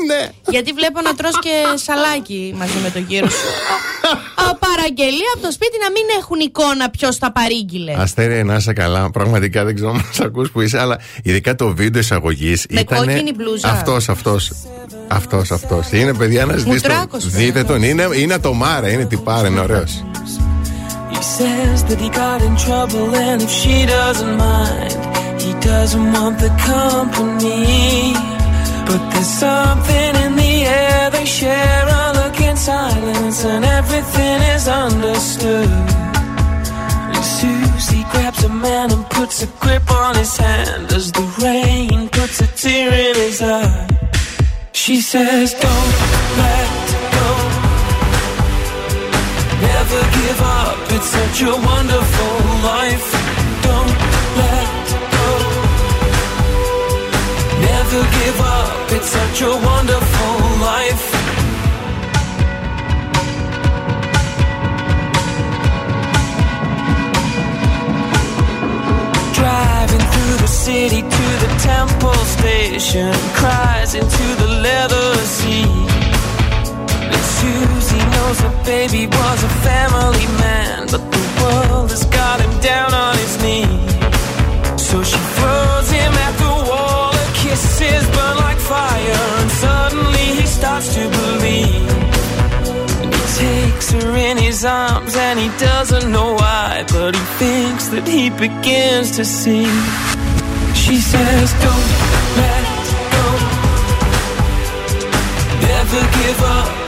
Γιατί βλέπω να τρως και σαλάκι μαζί με το γύρο σου. Α, Παραγγελία από το σπίτι να μην έχουν εικόνα ποιος τα παρήγγειλε. Αστέρια, να είσαι καλά. Πραγματικά δεν ξέρω αν μα ακού που είσαι, αλλά ειδικά το βίντεο εισαγωγής Με ήταν. κόκκινη μπλούζα. Αυτός, αυτός. Αυτός, αυτός. Είναι παιδιά να δείτε. τράκος. Δείτε τον. Είναι, είναι το μάρα, είναι τυπάρα, είναι ωραίος. Says that he got in trouble and if she doesn't mind, he doesn't want the company. But there's something in the air, they share a look in silence and everything is understood. And Susie grabs a man and puts a grip on his hand as the rain puts a tear in his eye. She says, Don't let go. Never give up, it's such a wonderful life. Don't let go. Never give up, it's such a wonderful life. Driving through the city to the temple station, cries into the leather seat. Baby was a family man, but the world has got him down on his knees. So she throws him at the wall, her kisses burn like fire, and suddenly he starts to believe. And he takes her in his arms, and he doesn't know why, but he thinks that he begins to see. She says, Don't let go. Never give up,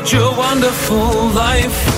Such a wonderful life.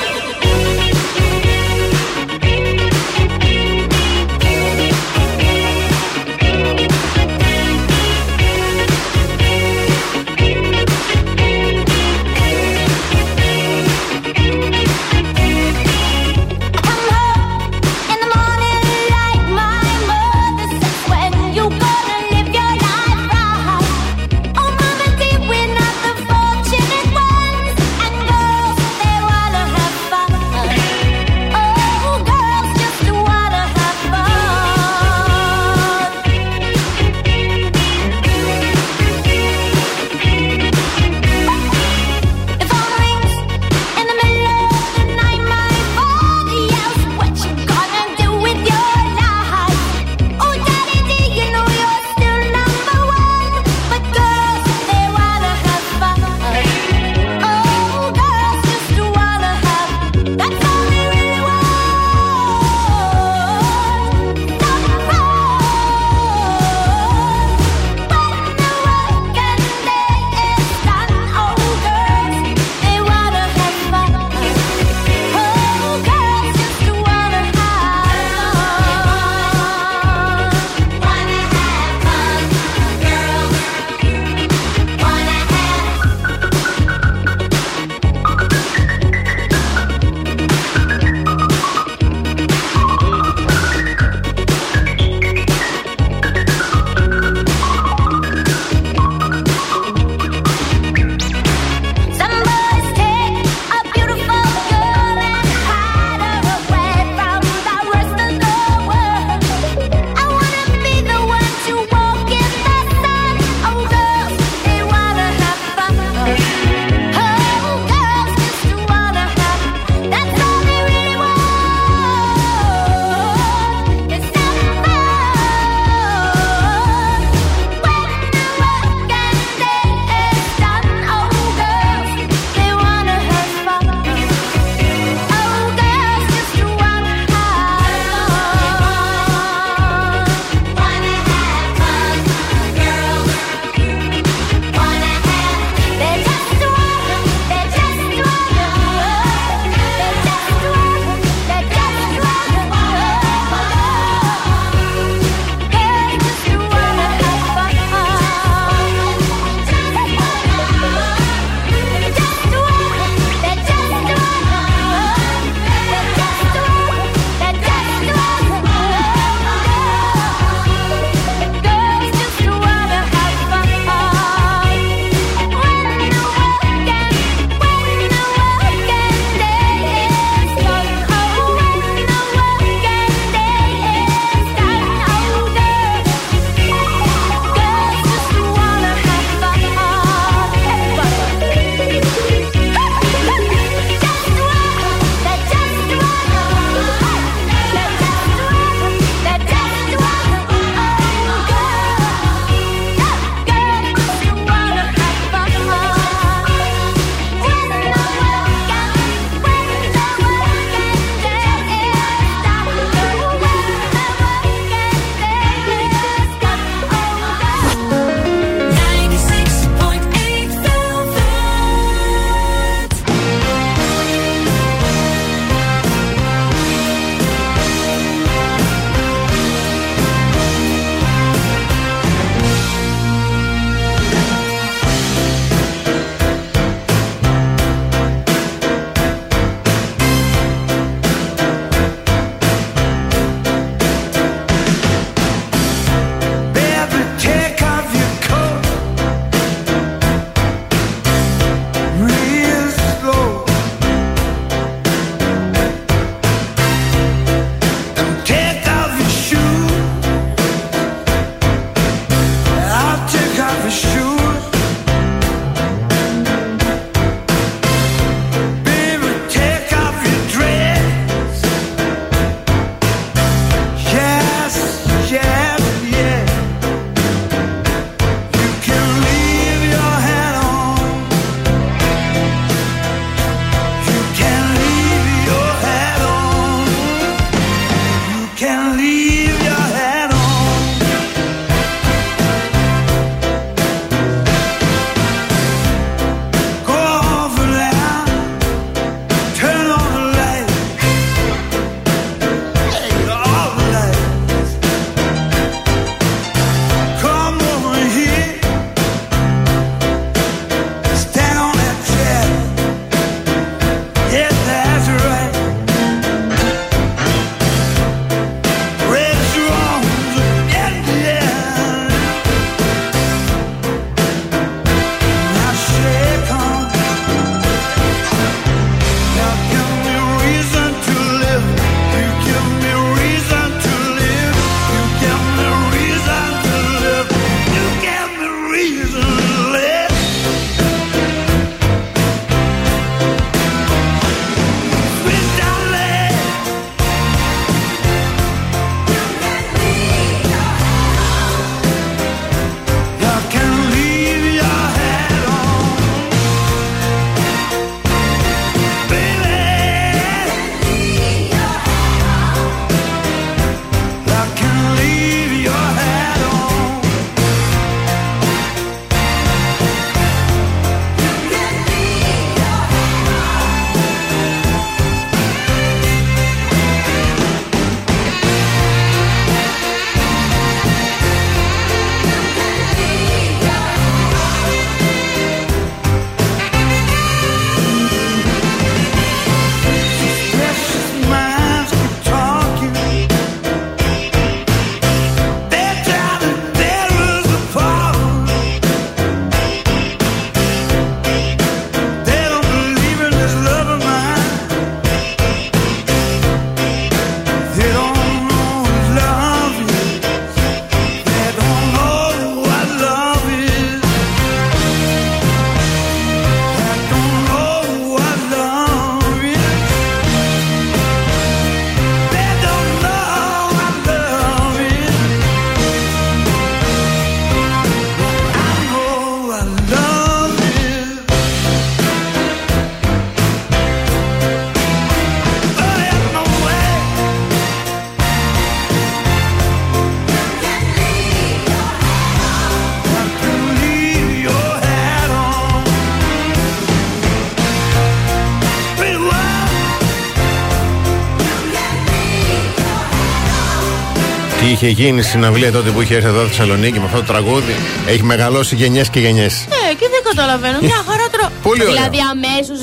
Είχε γίνει στην συναυλία τότε που είχε έρθει εδώ στη Θεσσαλονίκη με αυτό το τραγούδι. Έχει μεγαλώσει γενιές και γενιές. Ε, και δεν καταλαβαίνω. Μια χαρά τρώω. Πολύ ωραία. Δηλαδή αμέσως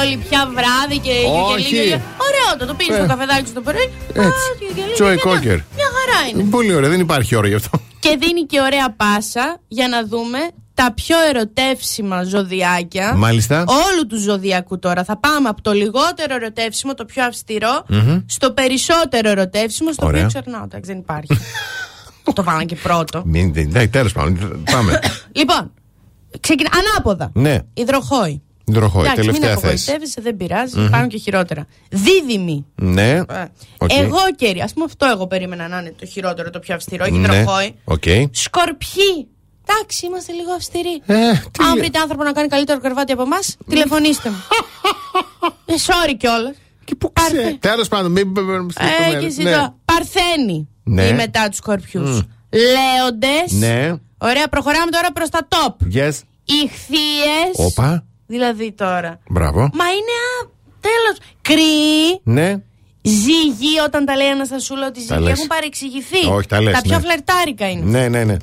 όλοι πια βράδυ και, και, Όχι. και λίγο. Ωραίο το πίνεις Ε. το καφεδάκι σου το πρωί. Έτσι. α, και- και λίγο Joy και μια- Cocker. Μια χαρά είναι. Πολύ ωραία, δεν υπάρχει ώρα γι' αυτό. Και δίνει και ωραία πάσα για να δούμε τα πιο ερωτεύσιμα ζωδιάκια. Μάλιστα. Όλου του ζωδιακού τώρα. Θα πάμε από το λιγότερο ερωτεύσιμο, το πιο αυστηρό, Μμμ. στο περισσότερο ερωτεύσιμο, στο Ωραία. οποίο ξερνάω. Εντάξει, δεν υπάρχει. το βάλαν και πρώτο. Μην, ναι, τέλος πάντων. Πάμε. Λοιπόν, ξεκινά. Ανάποδα. ναι, Υδροχόη. υδροχόη, Εντάξει, μην τελευταία θέση. απογοητεύεσαι, δεν πειράζει. Μμμ. Υπάρχουν και χειρότερα. Δίδυμη. Ναι. Ε, Οκ. Εγώ κέρι. Α πούμε, αυτό εγώ περίμενα να είναι το χειρότερο, το πιο αυστηρό. Ναι. Υδροχόη. Οκ. Σκορπιοί. Εντάξει, είμαστε λίγο αυστηροί. Ε, Αν βρείτε άνθρωπο να κάνει καλύτερο κρεβάτι από εμάς, τηλεφωνήστε μου. ε, sorry κιόλας. Και πού ξέρει. Τέλος πάντων, μην μπαίνουμε στις Ε, και λεπτομέρειες. εσύ Ναι. τώρα. Παρθένη. Ναι. Ή μετά τους σκορπιούς. Μμ. Λέοντες. Ναι. Ωραία, προχωράμε τώρα προς τα top. Yes. Ηχθείες. Όπα. Δηλαδή τώρα. Μπράβο. Μα είναι. Τέλος. Κρυοί. Ναι. Ζύγι, όταν τα λέει η Αναστασούλα ότι οι Τα ζύγι λες. έχουν παρεξηγηθεί. Όχι, τα λες, πιο ναι. φλερτάρικα είναι. Ναι, ναι, ναι.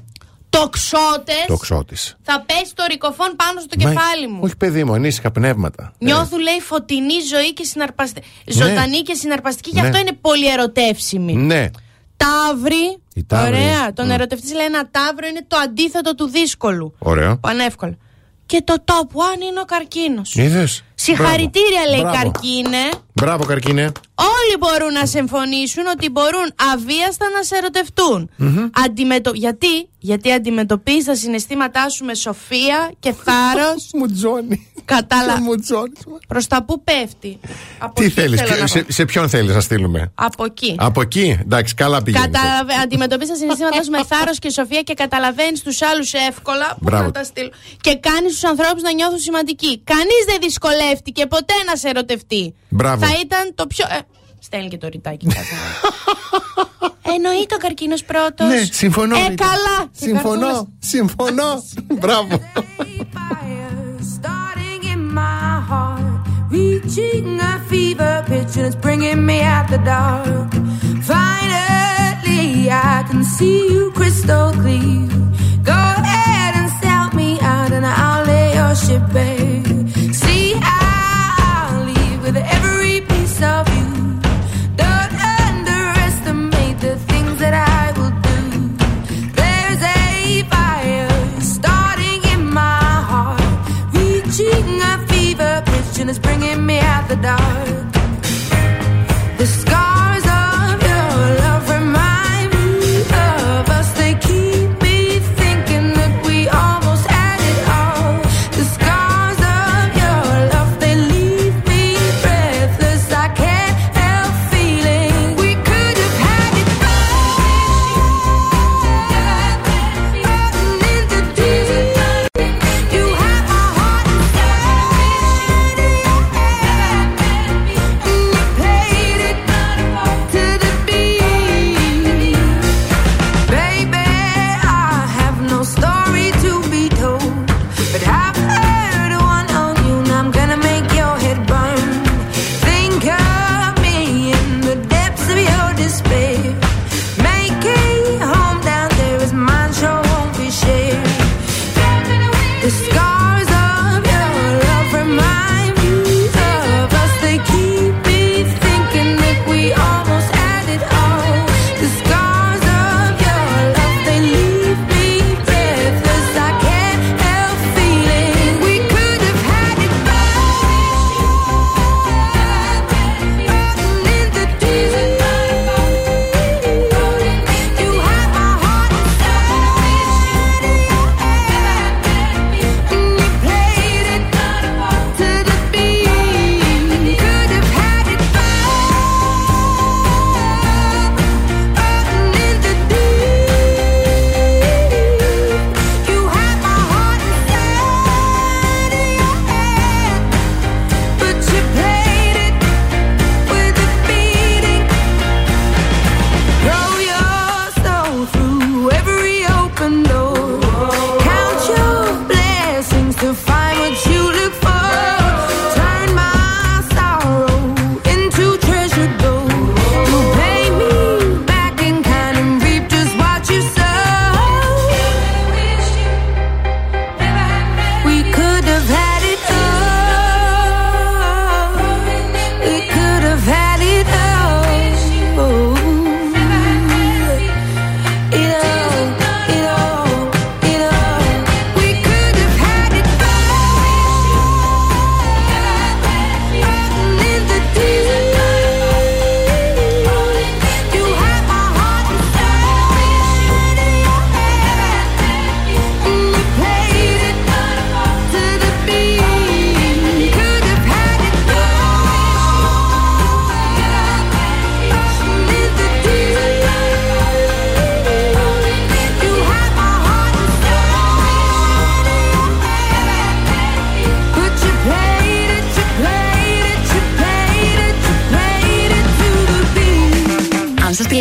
Τοξότες. Το ξώτη. Θα πέσει το ρικοφόν πάνω στο κεφάλι μου. Όχι, παιδί μου, ανήσυχα πνεύματα. Νιώθουν, λέει, φωτεινή ζωή και συναρπαστική. Ζωντανή και συναρπαστική, γι' Ναι. αυτό είναι πολύ ερωτεύσιμη. Ναι. Ταύρη. Η ταύρη. Ωραία. Τον Μμ. ερωτευτής λέει ένα ταύρο είναι το αντίθετο του δύσκολου. Ωραίο. Πανεύκολο. Και το top one είναι ο καρκίνος. Είδες; Συγχαρητήρια, λέει Μπράβο. καρκίνε. Μπράβο, καρκίνε. Όλοι μπορούν να συμφωνήσουν ότι μπορούν αβίαστα να σε ερωτευτούν. Αντιμετω... Γιατί; Γιατί αντιμετωπίζεις τα συναισθήματά σου με σοφία και θάρρος; Μου τζώνει. Κατάλα. Μου τζώνει. Προς τα που πέφτει; Από Τι εκεί θέλεις, θέλω να σε, πάω. σε ποιον θέλεις να στείλουμε; Από εκεί. Από εκεί; Εντάξει, καλά πηγαίνεις. Καταλαβα... Αντιμετωπίζεις τα συναισθήματά σου με θάρρος και σοφία και καταλαβαίνεις τους άλλους εύκολα. Πού Μπράβο. να τα στείλω. Και κάνεις τους ανθρώπους να νιώθουν σημαντικοί. Κανείς δεν δυσκολεύτηκε ποτέ να σε ερωτευτεί. Μπράβο. Θα ήταν το πιο. Ε, στέλνει και το ρητάκι. κάτσε να- Εννοείται ο καρκίνος πρώτος. Ναι, συμφωνώ. Ε, Ρίτα. καλά. Και Συμφωνώ. καρδούλας. Συμφωνώ. Μπράβο. starting in my heart, reaching a fever pitch, and it's bringing me out the dark. Finally, I can see you crystal clear. Go ahead and sell me out, and I'll lay your ship bare. The dark.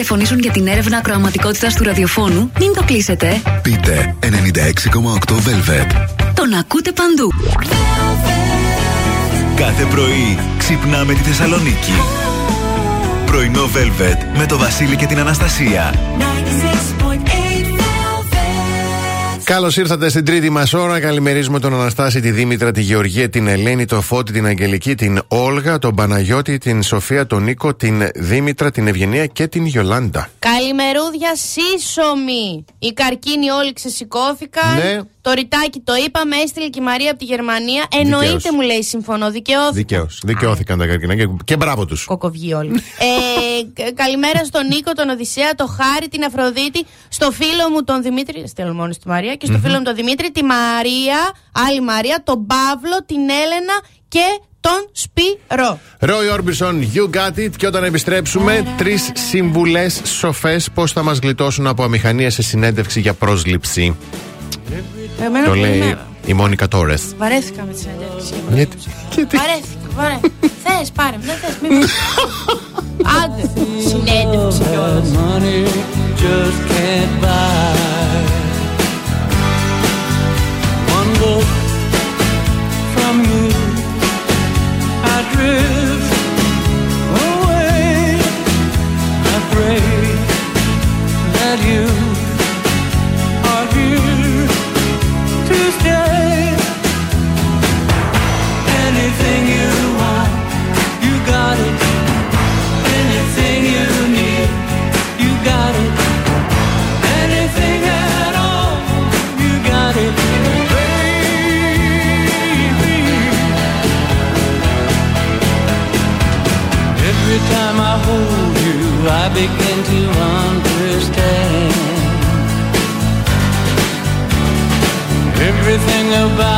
Τηλεφωνήσουν για την έρευνα ακροαματικότητας του ραδιοφώνου, μην το κλείσετε. Πείτε 96,8 Velvet. Τον ακούτε παντού. Κάθε πρωί ξυπνάμε τη Θεσσαλονίκη. Πρωινό Velvet με το Βασίλη και την Αναστασία. Καλώς ήρθατε στην τρίτη μας ώρα. Καλημερίζουμε τον Αναστάση, τη Δήμητρα, τη Γεωργία, την Ελένη, τον Φώτη, την Αγγελική, την Όλγα, τον Παναγιώτη, την Σοφία, τον Νίκο, την Δήμητρα, την Ευγενία και την Γιολάντα. Καλημερούδια σύσσωμη. Οι καρκίνοι όλοι ξεσηκώθηκαν. Ναι. Το ρητάκι το είπαμε, έστειλε και η Μαρία από τη Γερμανία. Εννοείται Δικαίως. μου λέει συμφωνώ, δικαιώθηκα. Δικαίως. Δικαιώθηκαν τα καρκινά και, και μπράβο τους. Κοκοβγεί όλοι. ε, κα- καλημέρα στον Νίκο, τον Οδυσσέα, τον Χάρη, την Αφροδίτη, στο φίλο μου τον Δημήτρη. Στέλνω μόνος στη Μαρία. Και στο Μμμ. φίλο μου τον Δημήτρη, τη Μαρία, άλλη Μαρία, τον Παύλο, την Έλενα και τον Σπύρο. Ρόι Όρμπισον, You Got It. Και όταν επιστρέψουμε, τρεις συμβουλέ σοφές πώς θα μας γλιτώσουν από αμηχανία σε συνέντευξη για πρόσληψη. Εμένα Το που λέει είμαι- η Μόνικα Τόρες. Βαρέθηκα με τη συνέντευξη. Γιατί, γιατί; Βαρέθηκα, βαρέθηκα. Θες, πάρε, δεν θες, μην Άντε, συνέντευξη κιόλας. gibi about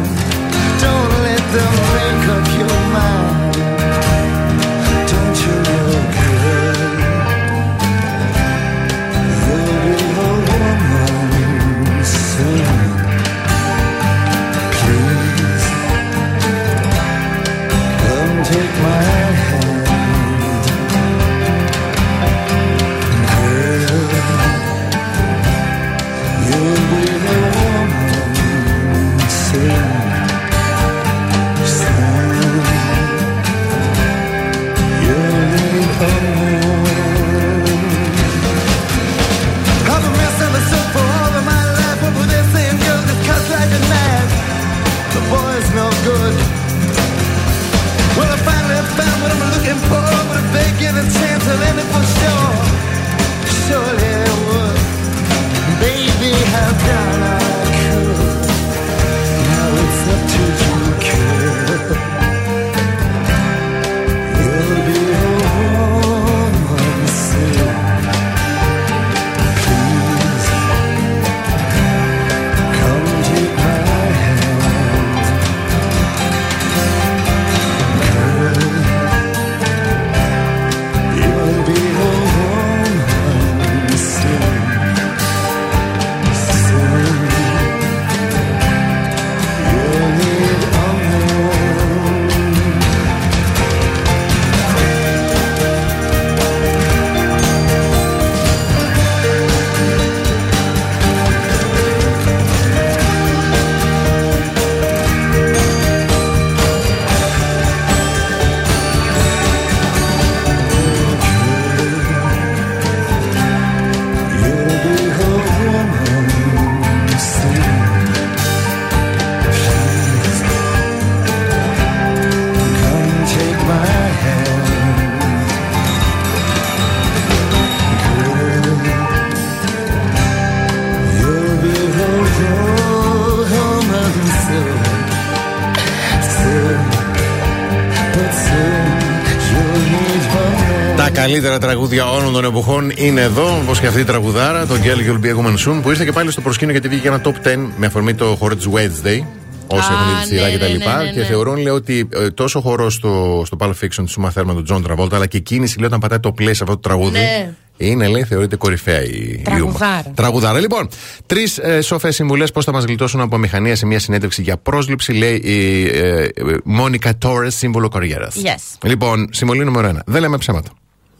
Καλύτερα τραγούδια όλων των εποχών είναι εδώ, όπως και αυτή η τραγουδάρα, το Girl You'll Be a Woman Soon, που ήρθε και πάλι στο προσκήνιο γιατί βγήκε ένα top 10 με αφορμή το χώρο της Wednesday. Όσοι Α, έχουν δει τη σειρά ναι, και τα ναι, λοιπά. ναι, ναι, Και ναι. θεωρούν λέει, ότι ε, τόσο χορό στο, στο Pulp Fiction τη Uma Thurman, τον John Travolta, αλλά και η κίνηση λέει, όταν πατάει το play σε αυτό το τραγούδι. Ναι. Είναι, λέει, θεωρείται κορυφαία η η Uma. Τραγουδάρα. Τραγουδάρα. Λοιπόν, τρεις ε, σοφές συμβουλές πώς θα μας γλιτώσουν από μηχανία σε μια συνέντευξη για πρόσληψη, λέει η ε, ε, Μόνικα Τόρε, σύμβολο καριέρα. Yes. Λοιπόν, συμβολή νούμερο ένα. Δεν λέμε ψέματα.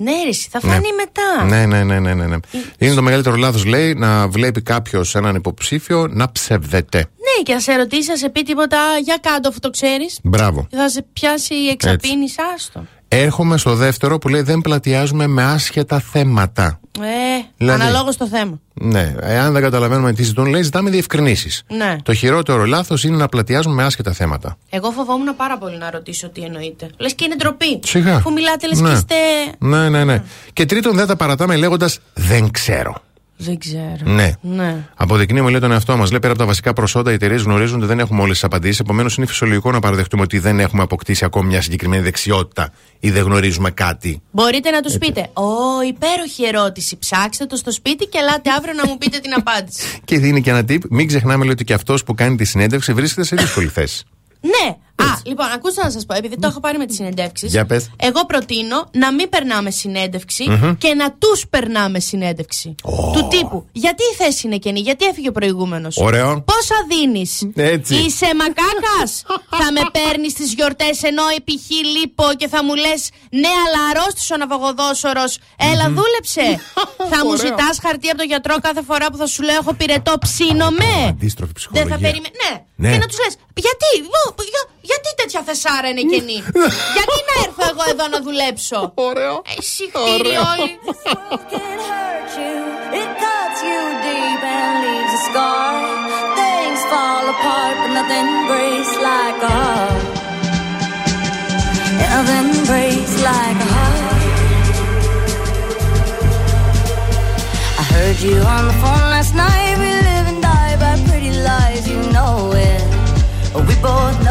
Ναι, ρε, εσύ, θα φανεί μετά. Ναι, ναι, ναι, ναι, ναι, ναι. Είναι το μεγαλύτερο λάθος, λέει, να βλέπει κάποιος έναν υποψήφιο να ψευδεται. Ναι, και θα σε ρωτήσει, θα σε πει τίποτα, για κάτω αφού το ξέρεις. Μπράβο. Θα σε πιάσει η εξαπίνη, άστο. Έρχομαι στο δεύτερο που λέει δεν πλατιάζουμε με άσχετα θέματα. Ε, Δηλαδή- αναλόγως το θέμα. Ναι, εάν δεν καταλαβαίνουμε τι ζητούν, λέει ζητάμε διευκρινήσεις. Ναι. Το χειρότερο λάθος είναι να πλατιάζουμε με άσχετα θέματα. Εγώ φοβόμουν πάρα πολύ να ρωτήσω τι εννοείται. Λες και είναι ντροπή. Σιγά. Αφού μιλάτε, λες Ναι. και είστε. Ναι, ναι, ναι. Και τρίτον, δεν τα παρατάμε λέγοντας δεν ξέρω. Δεν ξέρω. Ναι. Ναι. Αποδεικνύουμε λέει τον εαυτό μας. Λέει πέρα από τα βασικά προσόντα, οι εταιρείες γνωρίζουν ότι δεν έχουμε όλες τις απαντήσεις. Επομένως, είναι φυσιολογικό να παραδεχτούμε ότι δεν έχουμε αποκτήσει ακόμη μια συγκεκριμένη δεξιότητα ή δεν γνωρίζουμε κάτι. Μπορείτε να τους πείτε: Ω, υπέροχη ερώτηση. Ψάξτε το στο σπίτι και ελάτε αύριο να μου πείτε την απάντηση. Και δίνει και ένα tip. Μην ξεχνάμε λέει, ότι και αυτός που κάνει τη συνέντευξη βρίσκεται σε δύσκολη θέση. ναι, Α, λοιπόν, ακούστε να σας πω, επειδή το έχω πάρει με τις συνεντεύξεις. Για πες. Εγώ προτείνω να μην περνάμε συνέντευξη Μμμ. και να τους περνάμε συνέντευξη. Του τύπου. Γιατί η θέση είναι κενή, γιατί έφυγε ο προηγούμενος; Ωραίο. Πόσα δίνεις; Έτσι. Είσαι μακάκας. θα με παίρνεις στι γιορτές ενώ επί χ λείπω και θα μου λες ναι, αλλά αρρώστησε ο ναυαγοδόσορος. Έλα, δούλεψε. θα μου Ωραίο. ζητάς χαρτί από τον γιατρό κάθε φορά που θα σου λέω έχω πυρετό ψήνομαι. Αντίστροφη Δεν ψυχολογία. θα περιμέ... Ναι. Ναι. Και να τους λες, γιατί, βο- για- γιατί τέτοια θεσάρα είναι κενή. γιατί να έρθω εγώ εδώ να δουλέψω. Ωραίο. Εσύ χτύρι όλοι. It cuts you deep and leaves a scar. Things fall apart, but nothing breaks like a heart. Nothing breaks like a heart. I heard you on the phone last night. We live and die by pretty lies. You know it. We both know it. These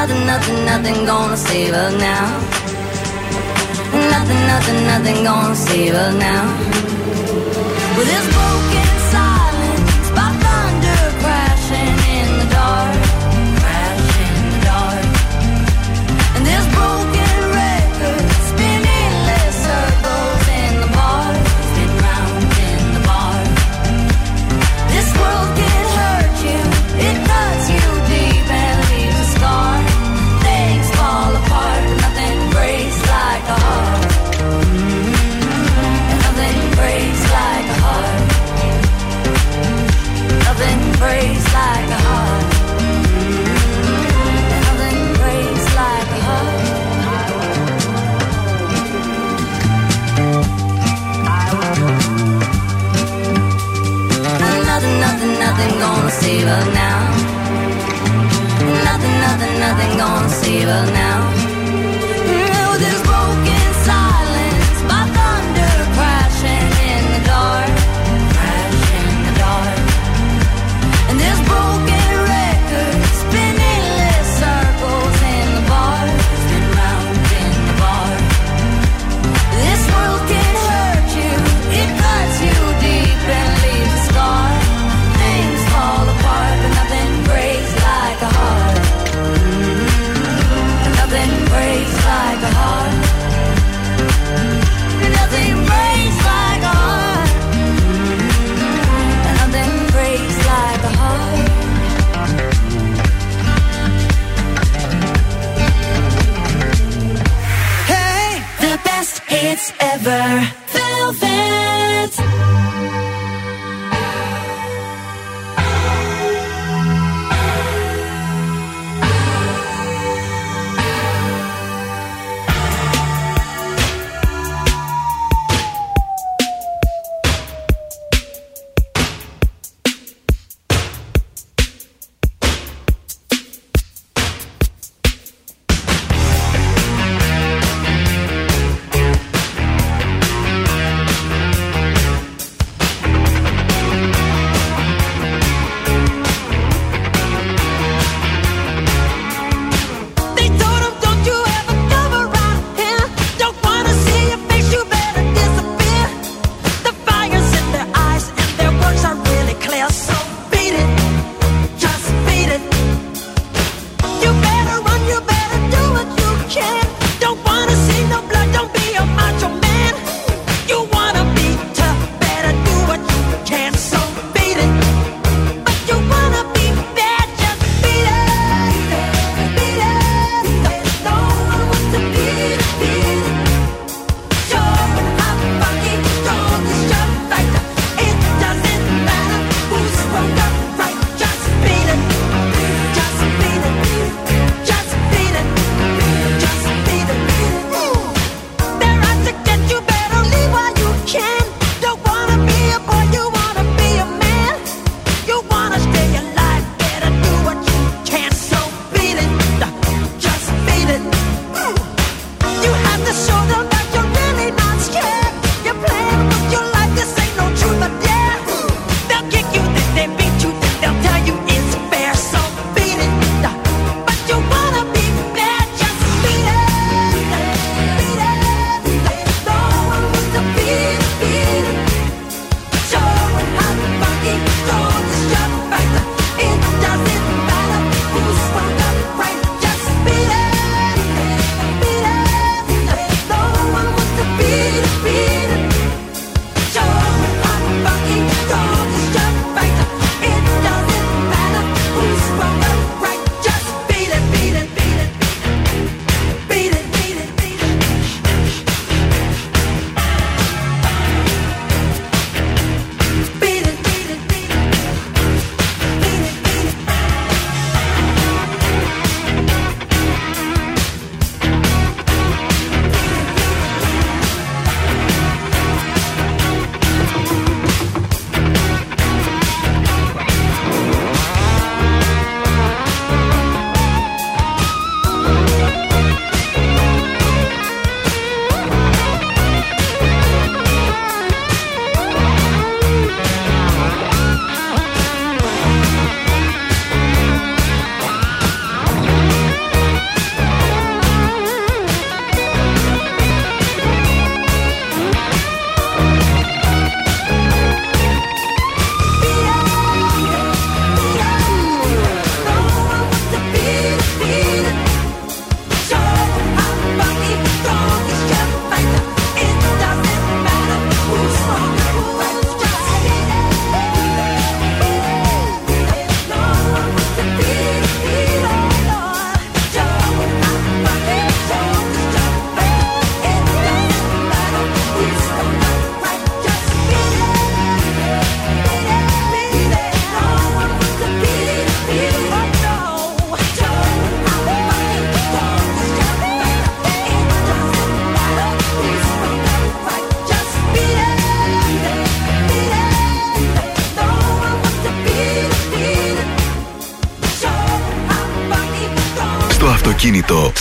nothing, nothing, nothing gonna save us now. Nothing, nothing, nothing gonna save us now. With this broken nothing gonna see well now. There.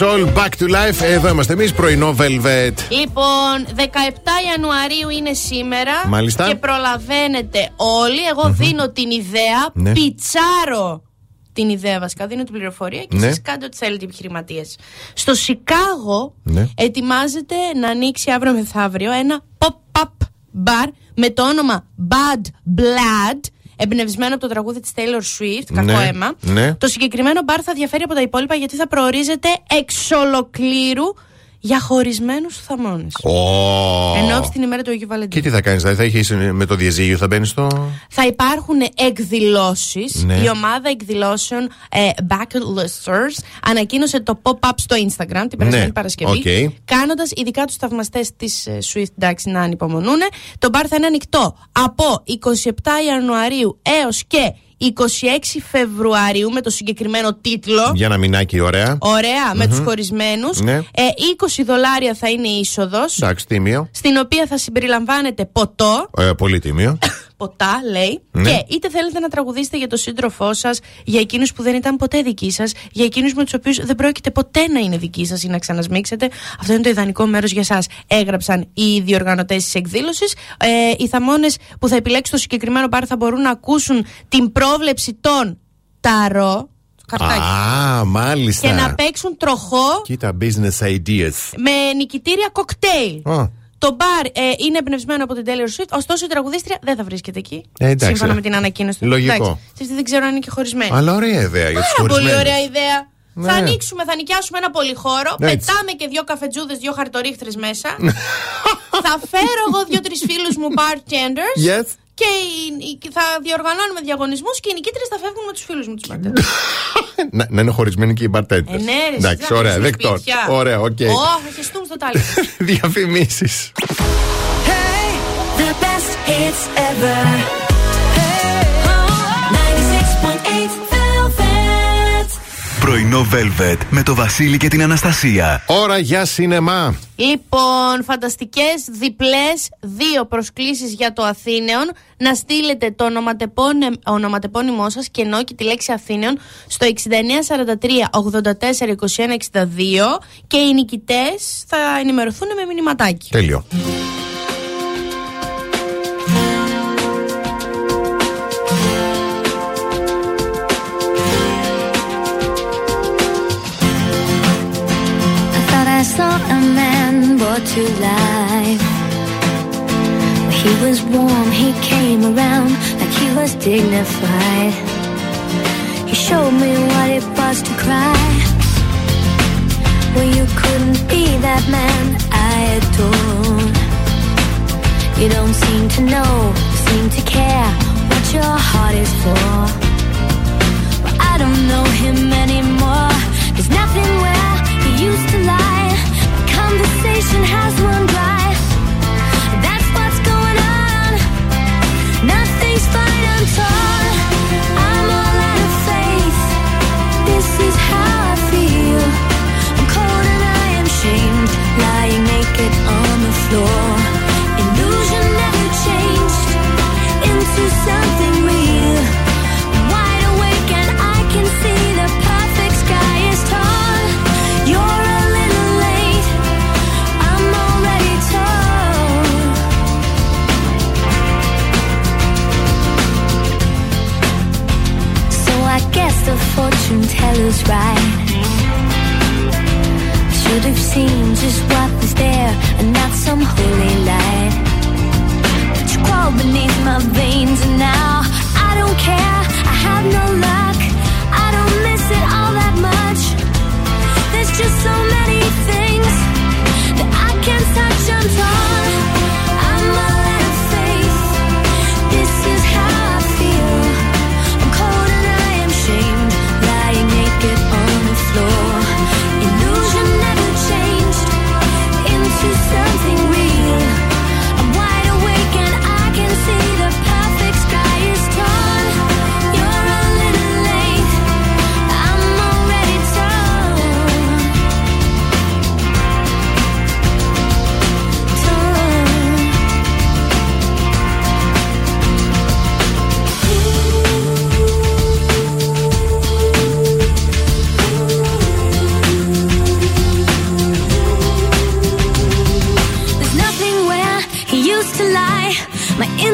Soul to soul, back to life. Εδώ είμαστε εμείς, πρωινό Velvet. Λοιπόν, 17 Ιανουαρίου είναι σήμερα. Μάλιστα. Και προλαβαίνετε όλοι. Εγώ δίνω την ιδέα, Ναι. πιτσάρω την ιδέα βασικά, δίνω την πληροφορία και Ναι. εσείς κάντε ό,τι θέλετε επιχειρηματίες. Στο Σικάγο Ναι. ετοιμάζεται να ανοίξει αύριο μεθαύριο ένα pop-up bar με το όνομα Bad Blood. Εμπνευσμένο από το τραγούδι της Taylor Swift, κακό Ναι, αίμα. ναι. Το συγκεκριμένο μπαρ θα διαφέρει από τα υπόλοιπα γιατί θα προορίζεται εξ ολοκλήρου για χωρισμένους θαμώνες. Ω. Ενώ στην ημέρα του Αγίου Βαλεντίνου. Και τι θα κάνεις, δηλαδή θα έχει με το διαζύγιο, θα μπαίνεις στο. Θα υπάρχουν εκδηλώσεις. Ναι. Η ομάδα εκδηλώσεων ε, Bucket Listers ανακοίνωσε το pop-up στο Instagram την περασμένη Ναι, Παρασκευή. οκ. Κάνοντας ειδικά τους θαυμαστές της Swift εντάξει να ανυπομονούν. Το μπαρ θα είναι ανοιχτό από 27 Ιανουαρίου έως και 26 Φεβρουαρίου με το συγκεκριμένο τίτλο. Για ένα μηνάκι, ωραία. Ωραία, με τους χωρισμένους. Ναι. Ε, 20 δολάρια θα είναι η είσοδος. Εντάξει, τίμιο. Στην οποία θα συμπεριλαμβάνεται ποτό, Ε, πολύ τίμιο. ποτά, λέει. Ναι. Και είτε θέλετε να τραγουδήσετε για τον σύντροφό σας, για εκείνους που δεν ήταν ποτέ δικοί σας, για εκείνους με τους οποίους δεν πρόκειται ποτέ να είναι δικοί σας ή να ξανασμίξετε. Αυτό είναι το ιδανικό μέρος για εσά. Έγραψαν οι διοργανωτές της εκδήλωσης. Ε, οι θαμώνες που θα επιλέξουν το συγκεκριμένο μπαρ θα μπορούν να ακούσουν την πρόβλεψη των ταρό. Καρτάκι. Α, μάλιστα. Και να παίξουν τροχό Κοίτα, business ideas. με νικητήρια κοκτέιλ. Α, Το μπαρ ε, είναι εμπνευσμένο από την Taylor Swift, ωστόσο η τραγουδίστρια δεν θα βρίσκεται εκεί. Ε, εντάξει. σύμφωνα με την ανακοίνωση του. Λογικό. Εντάξει. Ξέρετε, δεν ξέρω αν είναι και χωρισμένη. Αλλά ωραία ιδέα για τους Πάρα πολύ χωρισμένους. ωραία ιδέα. Ναι. Θα ανοίξουμε, θα νοικιάσουμε ένα πολυχώρο, Έτσι. πετάμε και δύο καφετζούδες, δύο χαρτορίχτρες μέσα. θα φέρω εγώ δύο-τρεις φίλους μου bartenders. Yes. Και οι- οι- και θα διοργανώνουμε διαγωνισμούς και οι νικήτριες θα φεύγουν με τους φίλους μου τους bartenders. να, να είναι χωρισμένοι και οι bartenders. Ε, ναι, ρε, Εντάξει, εσείς να ωραία, ανοίξουμε δεκτό. σπίτια. Ωραία, οκ. Ω, θα χεστούμε στο τάλι. Διαφημίσεις. The best hits ever. Πρωινό Velvet με το Βασίλη και την Αναστασία. Ώρα για σινεμά. Λοιπόν, φανταστικές διπλές δύο προσκλήσεις για το Αθήνεων. Να στείλετε το ονοματεπώνε- ονοματεπώνυμό σας και ενώ και τη λέξη Αθήνεων στο 6943 84 21 62 και οι νικητές θα ενημερωθούν με μηνυματάκι. Τέλειο. Was warm, he came around like he was dignified. He showed me what it was to cry. Well, you couldn't be that man I adore. You don't seem to know, seem to care what your heart is for. Well, I don't know him anymore. There's nothing where he used to lie. The conversation has run fortune teller's right. Should have seen just what was there and not some holy light. But you crawl beneath my veins and now I don't care. I have no luck. I don't miss it all that much. There's just so many things that I can't touch. I'm torn.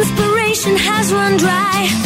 Inspiration has run dry.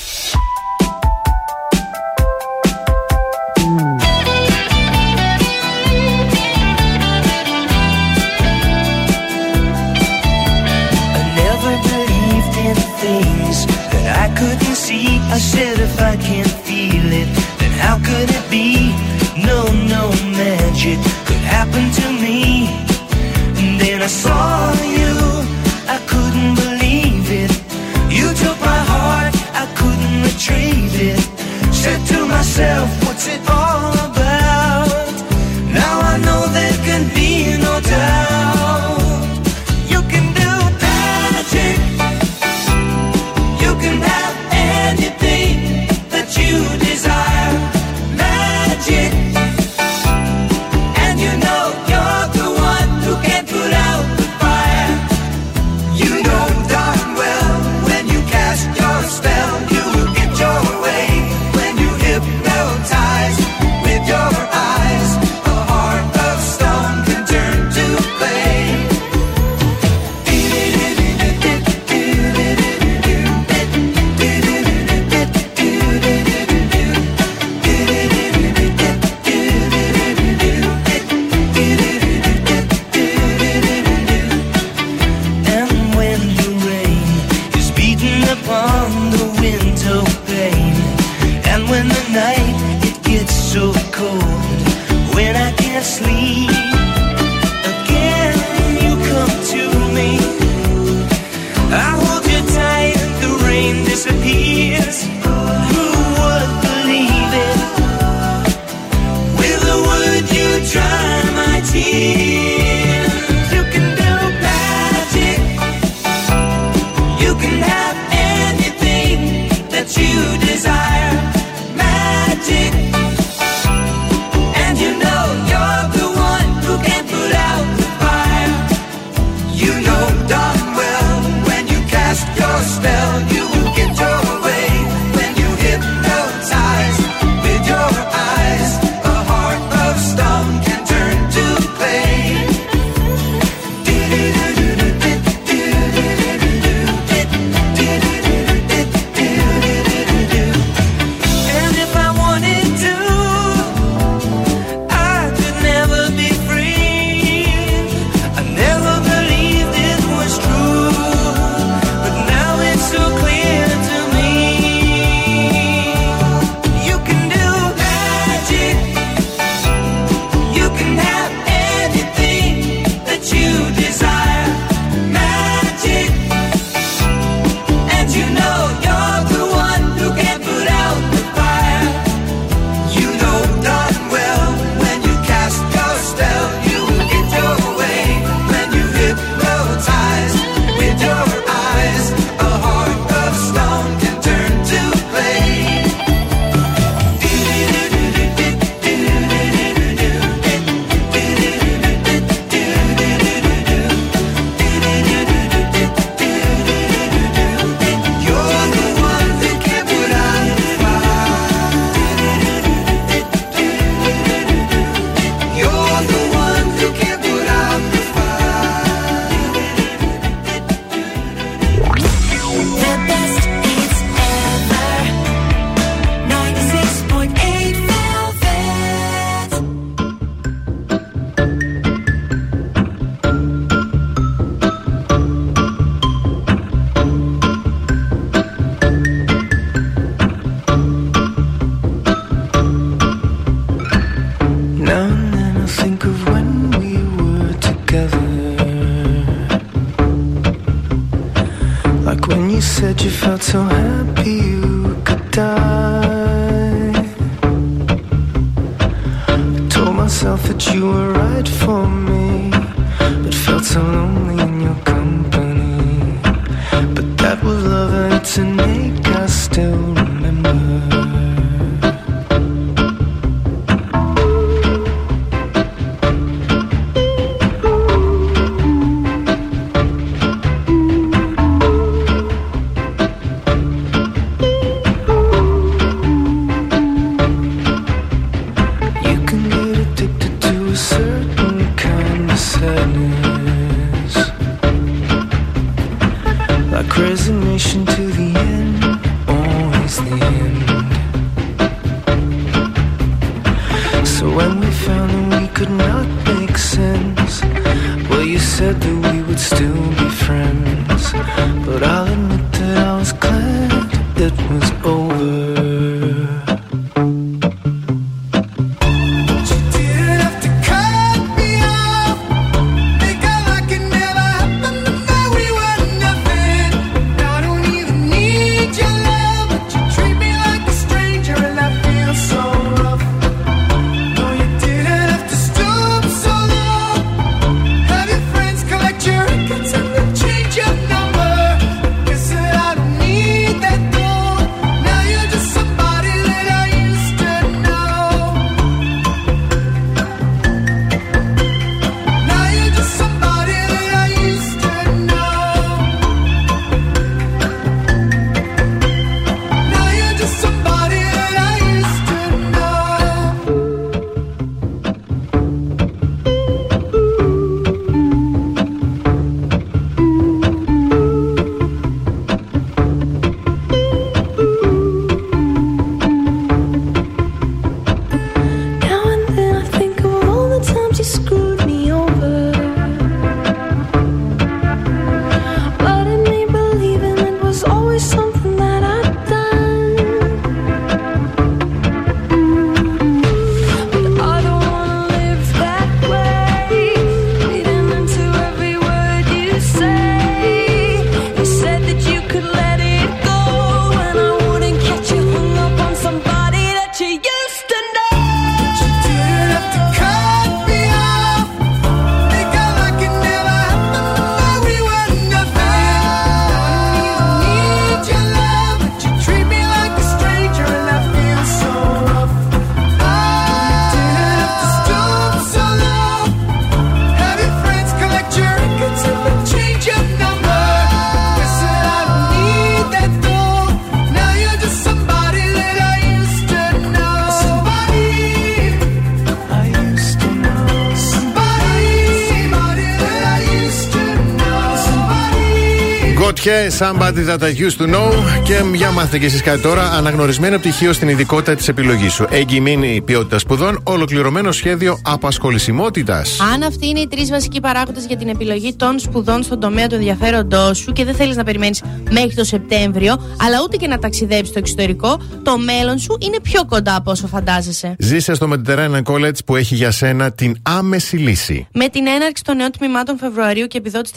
Samba somebody that I used to know. Και για μάθετε κι εσείς κάτι τώρα. Αναγνωρισμένο πτυχίο στην ειδικότητα της επιλογής σου. Εγκυμένη ποιότητα σπουδών, ολοκληρωμένο σχέδιο απασχολησιμότητας. Αν αυτοί είναι οι τρεις βασικοί παράγοντες για την επιλογή των σπουδών στον τομέα του ενδιαφέροντός σου και δεν θέλεις να περιμένεις μέχρι το Σεπτέμβριο, αλλά ούτε και να ταξιδέψεις στο εξωτερικό, το μέλλον σου είναι πιο κοντά από όσο φαντάζεσαι. Ζήσε στο Mediterranean College που έχει για σένα την άμεση λύση. Με την έναρξη των νέων τμήματων Φεβρουαρίου και επιδότηση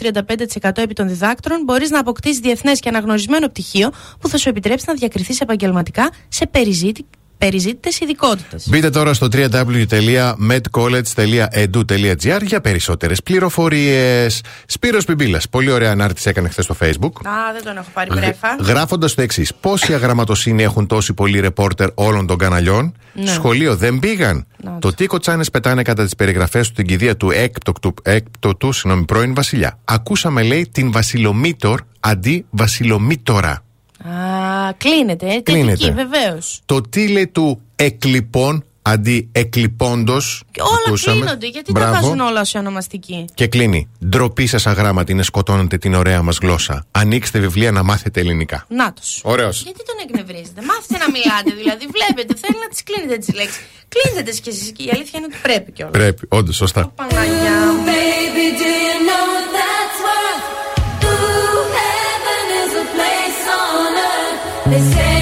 35% επί των διδάκτρων, μπορείς να αποκτήσεις διεθνές και αναγνωρισμένο πτυχίο που θα σου επιτρέψει να διακριθείς επαγγελματικά σε περιζήτη... περιζήτητες ειδικότητες. Μπείτε τώρα στο www.medcollege.edu.gr για περισσότερες πληροφορίες. Σπύρος Πιμπίλας, πολύ ωραία ανάρτηση έκανε χθες στο facebook. Α, δεν τον έχω πάρει μπρέφα. Γράφοντας το εξής: Πόση αγραμματοσύνη έχουν τόσοι πολλοί ρεπόρτερ όλων των καναλιών; Ναι. Σχολείο δεν πήγαν. Να το τι κοτσάνε πετάνε κατά τις περιγραφές του την κηδεία του έκπτωτου, έκπτωτου συγγνώμη, πρώην Βασιλιά. Ακούσαμε, λέει, την Βασιλομήτωρ αντί Βασιλομήτωρα. Α, κλείνεται, ε, Κλείνεται. τετική, βεβαίως. Το τι λέει του εκλειπών αντί εκλειπώντος. Όλα κλείνονται, γιατί τα βάζουν όλα σε ονομαστική. Και κλείνει. Ντροπή σας αγράμματι είναι σκοτώνετε την ωραία μας γλώσσα. Ανοίξτε βιβλία να μάθετε ελληνικά. Νάτος. Ωραίος. Γιατί τον εκνευρίζετε; Μάθετε να μιλάτε, δηλαδή. Βλέπετε, θέλει να τις κλείνετε τις λέξεις. Κλείνετε τις κι εσεί και η αλήθεια είναι ότι πρέπει κιόλας. Πρέπει, όντως, σωστά. Παναγιά μου. Baby, do you know that's They say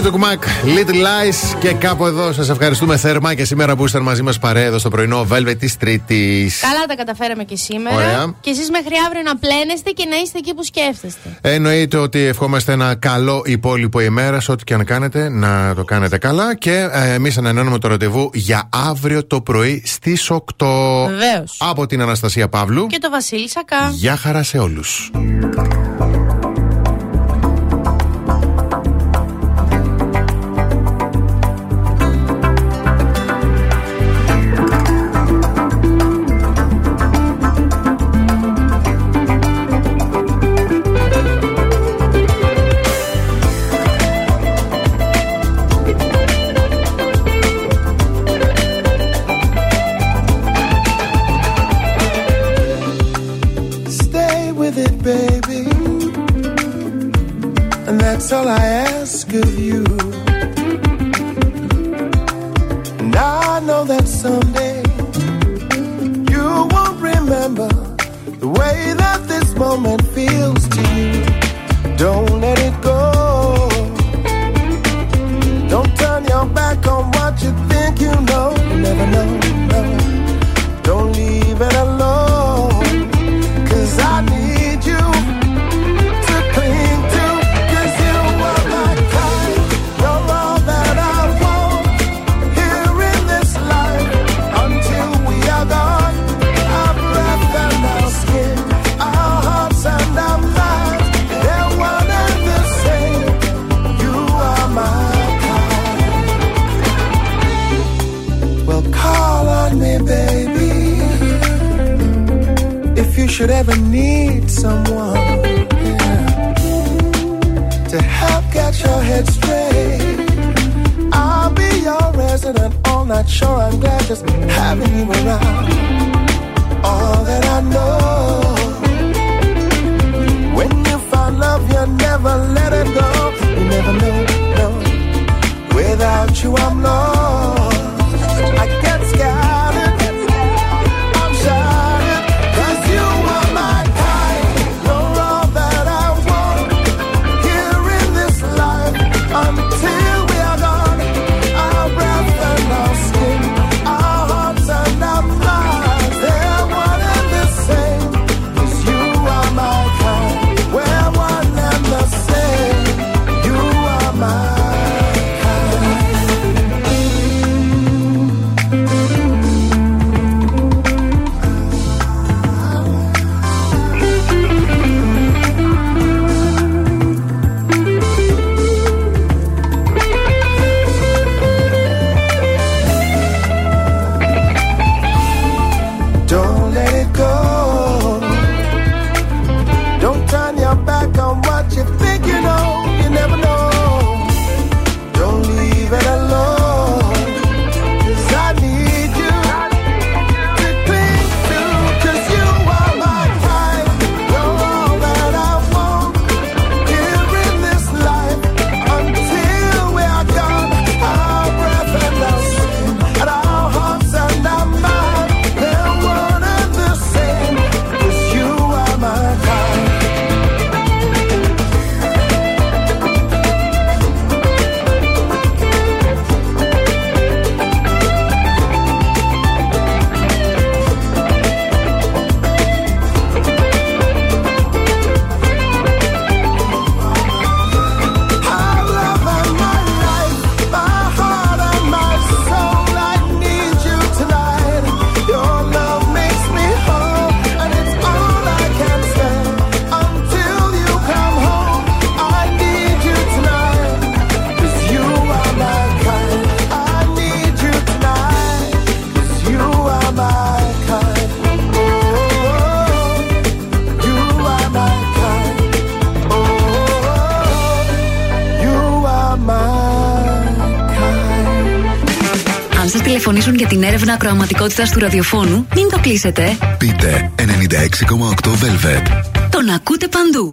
Φλίτουκ Μακ, Little Lies και κάπου εδώ σας ευχαριστούμε θερμά και σήμερα που ήσασταν μαζί μας παρέα στο πρωινό Velvet της Τρίτης. Καλά τα καταφέραμε και σήμερα. Ωραία. Και εσείς μέχρι αύριο να πλένεστε και να είστε εκεί που σκέφτεστε. Ε, εννοείται ότι ευχόμαστε ένα καλό υπόλοιπο ημέρα, ό,τι και αν κάνετε, να το κάνετε καλά. Και ε, εμείς ανανεώνουμε το ραντεβού για αύριο το πρωί στις 8. Βεβαίως. Από την Αναστασία Παύλου και το Βασίλη Σακά. Γεια χαρά σε όλους. all I ακροαματικότητα του ραδιοφώνου, μην το κλείσετε. Πείτε 96,8 Velvet. Τον ακούτε παντού.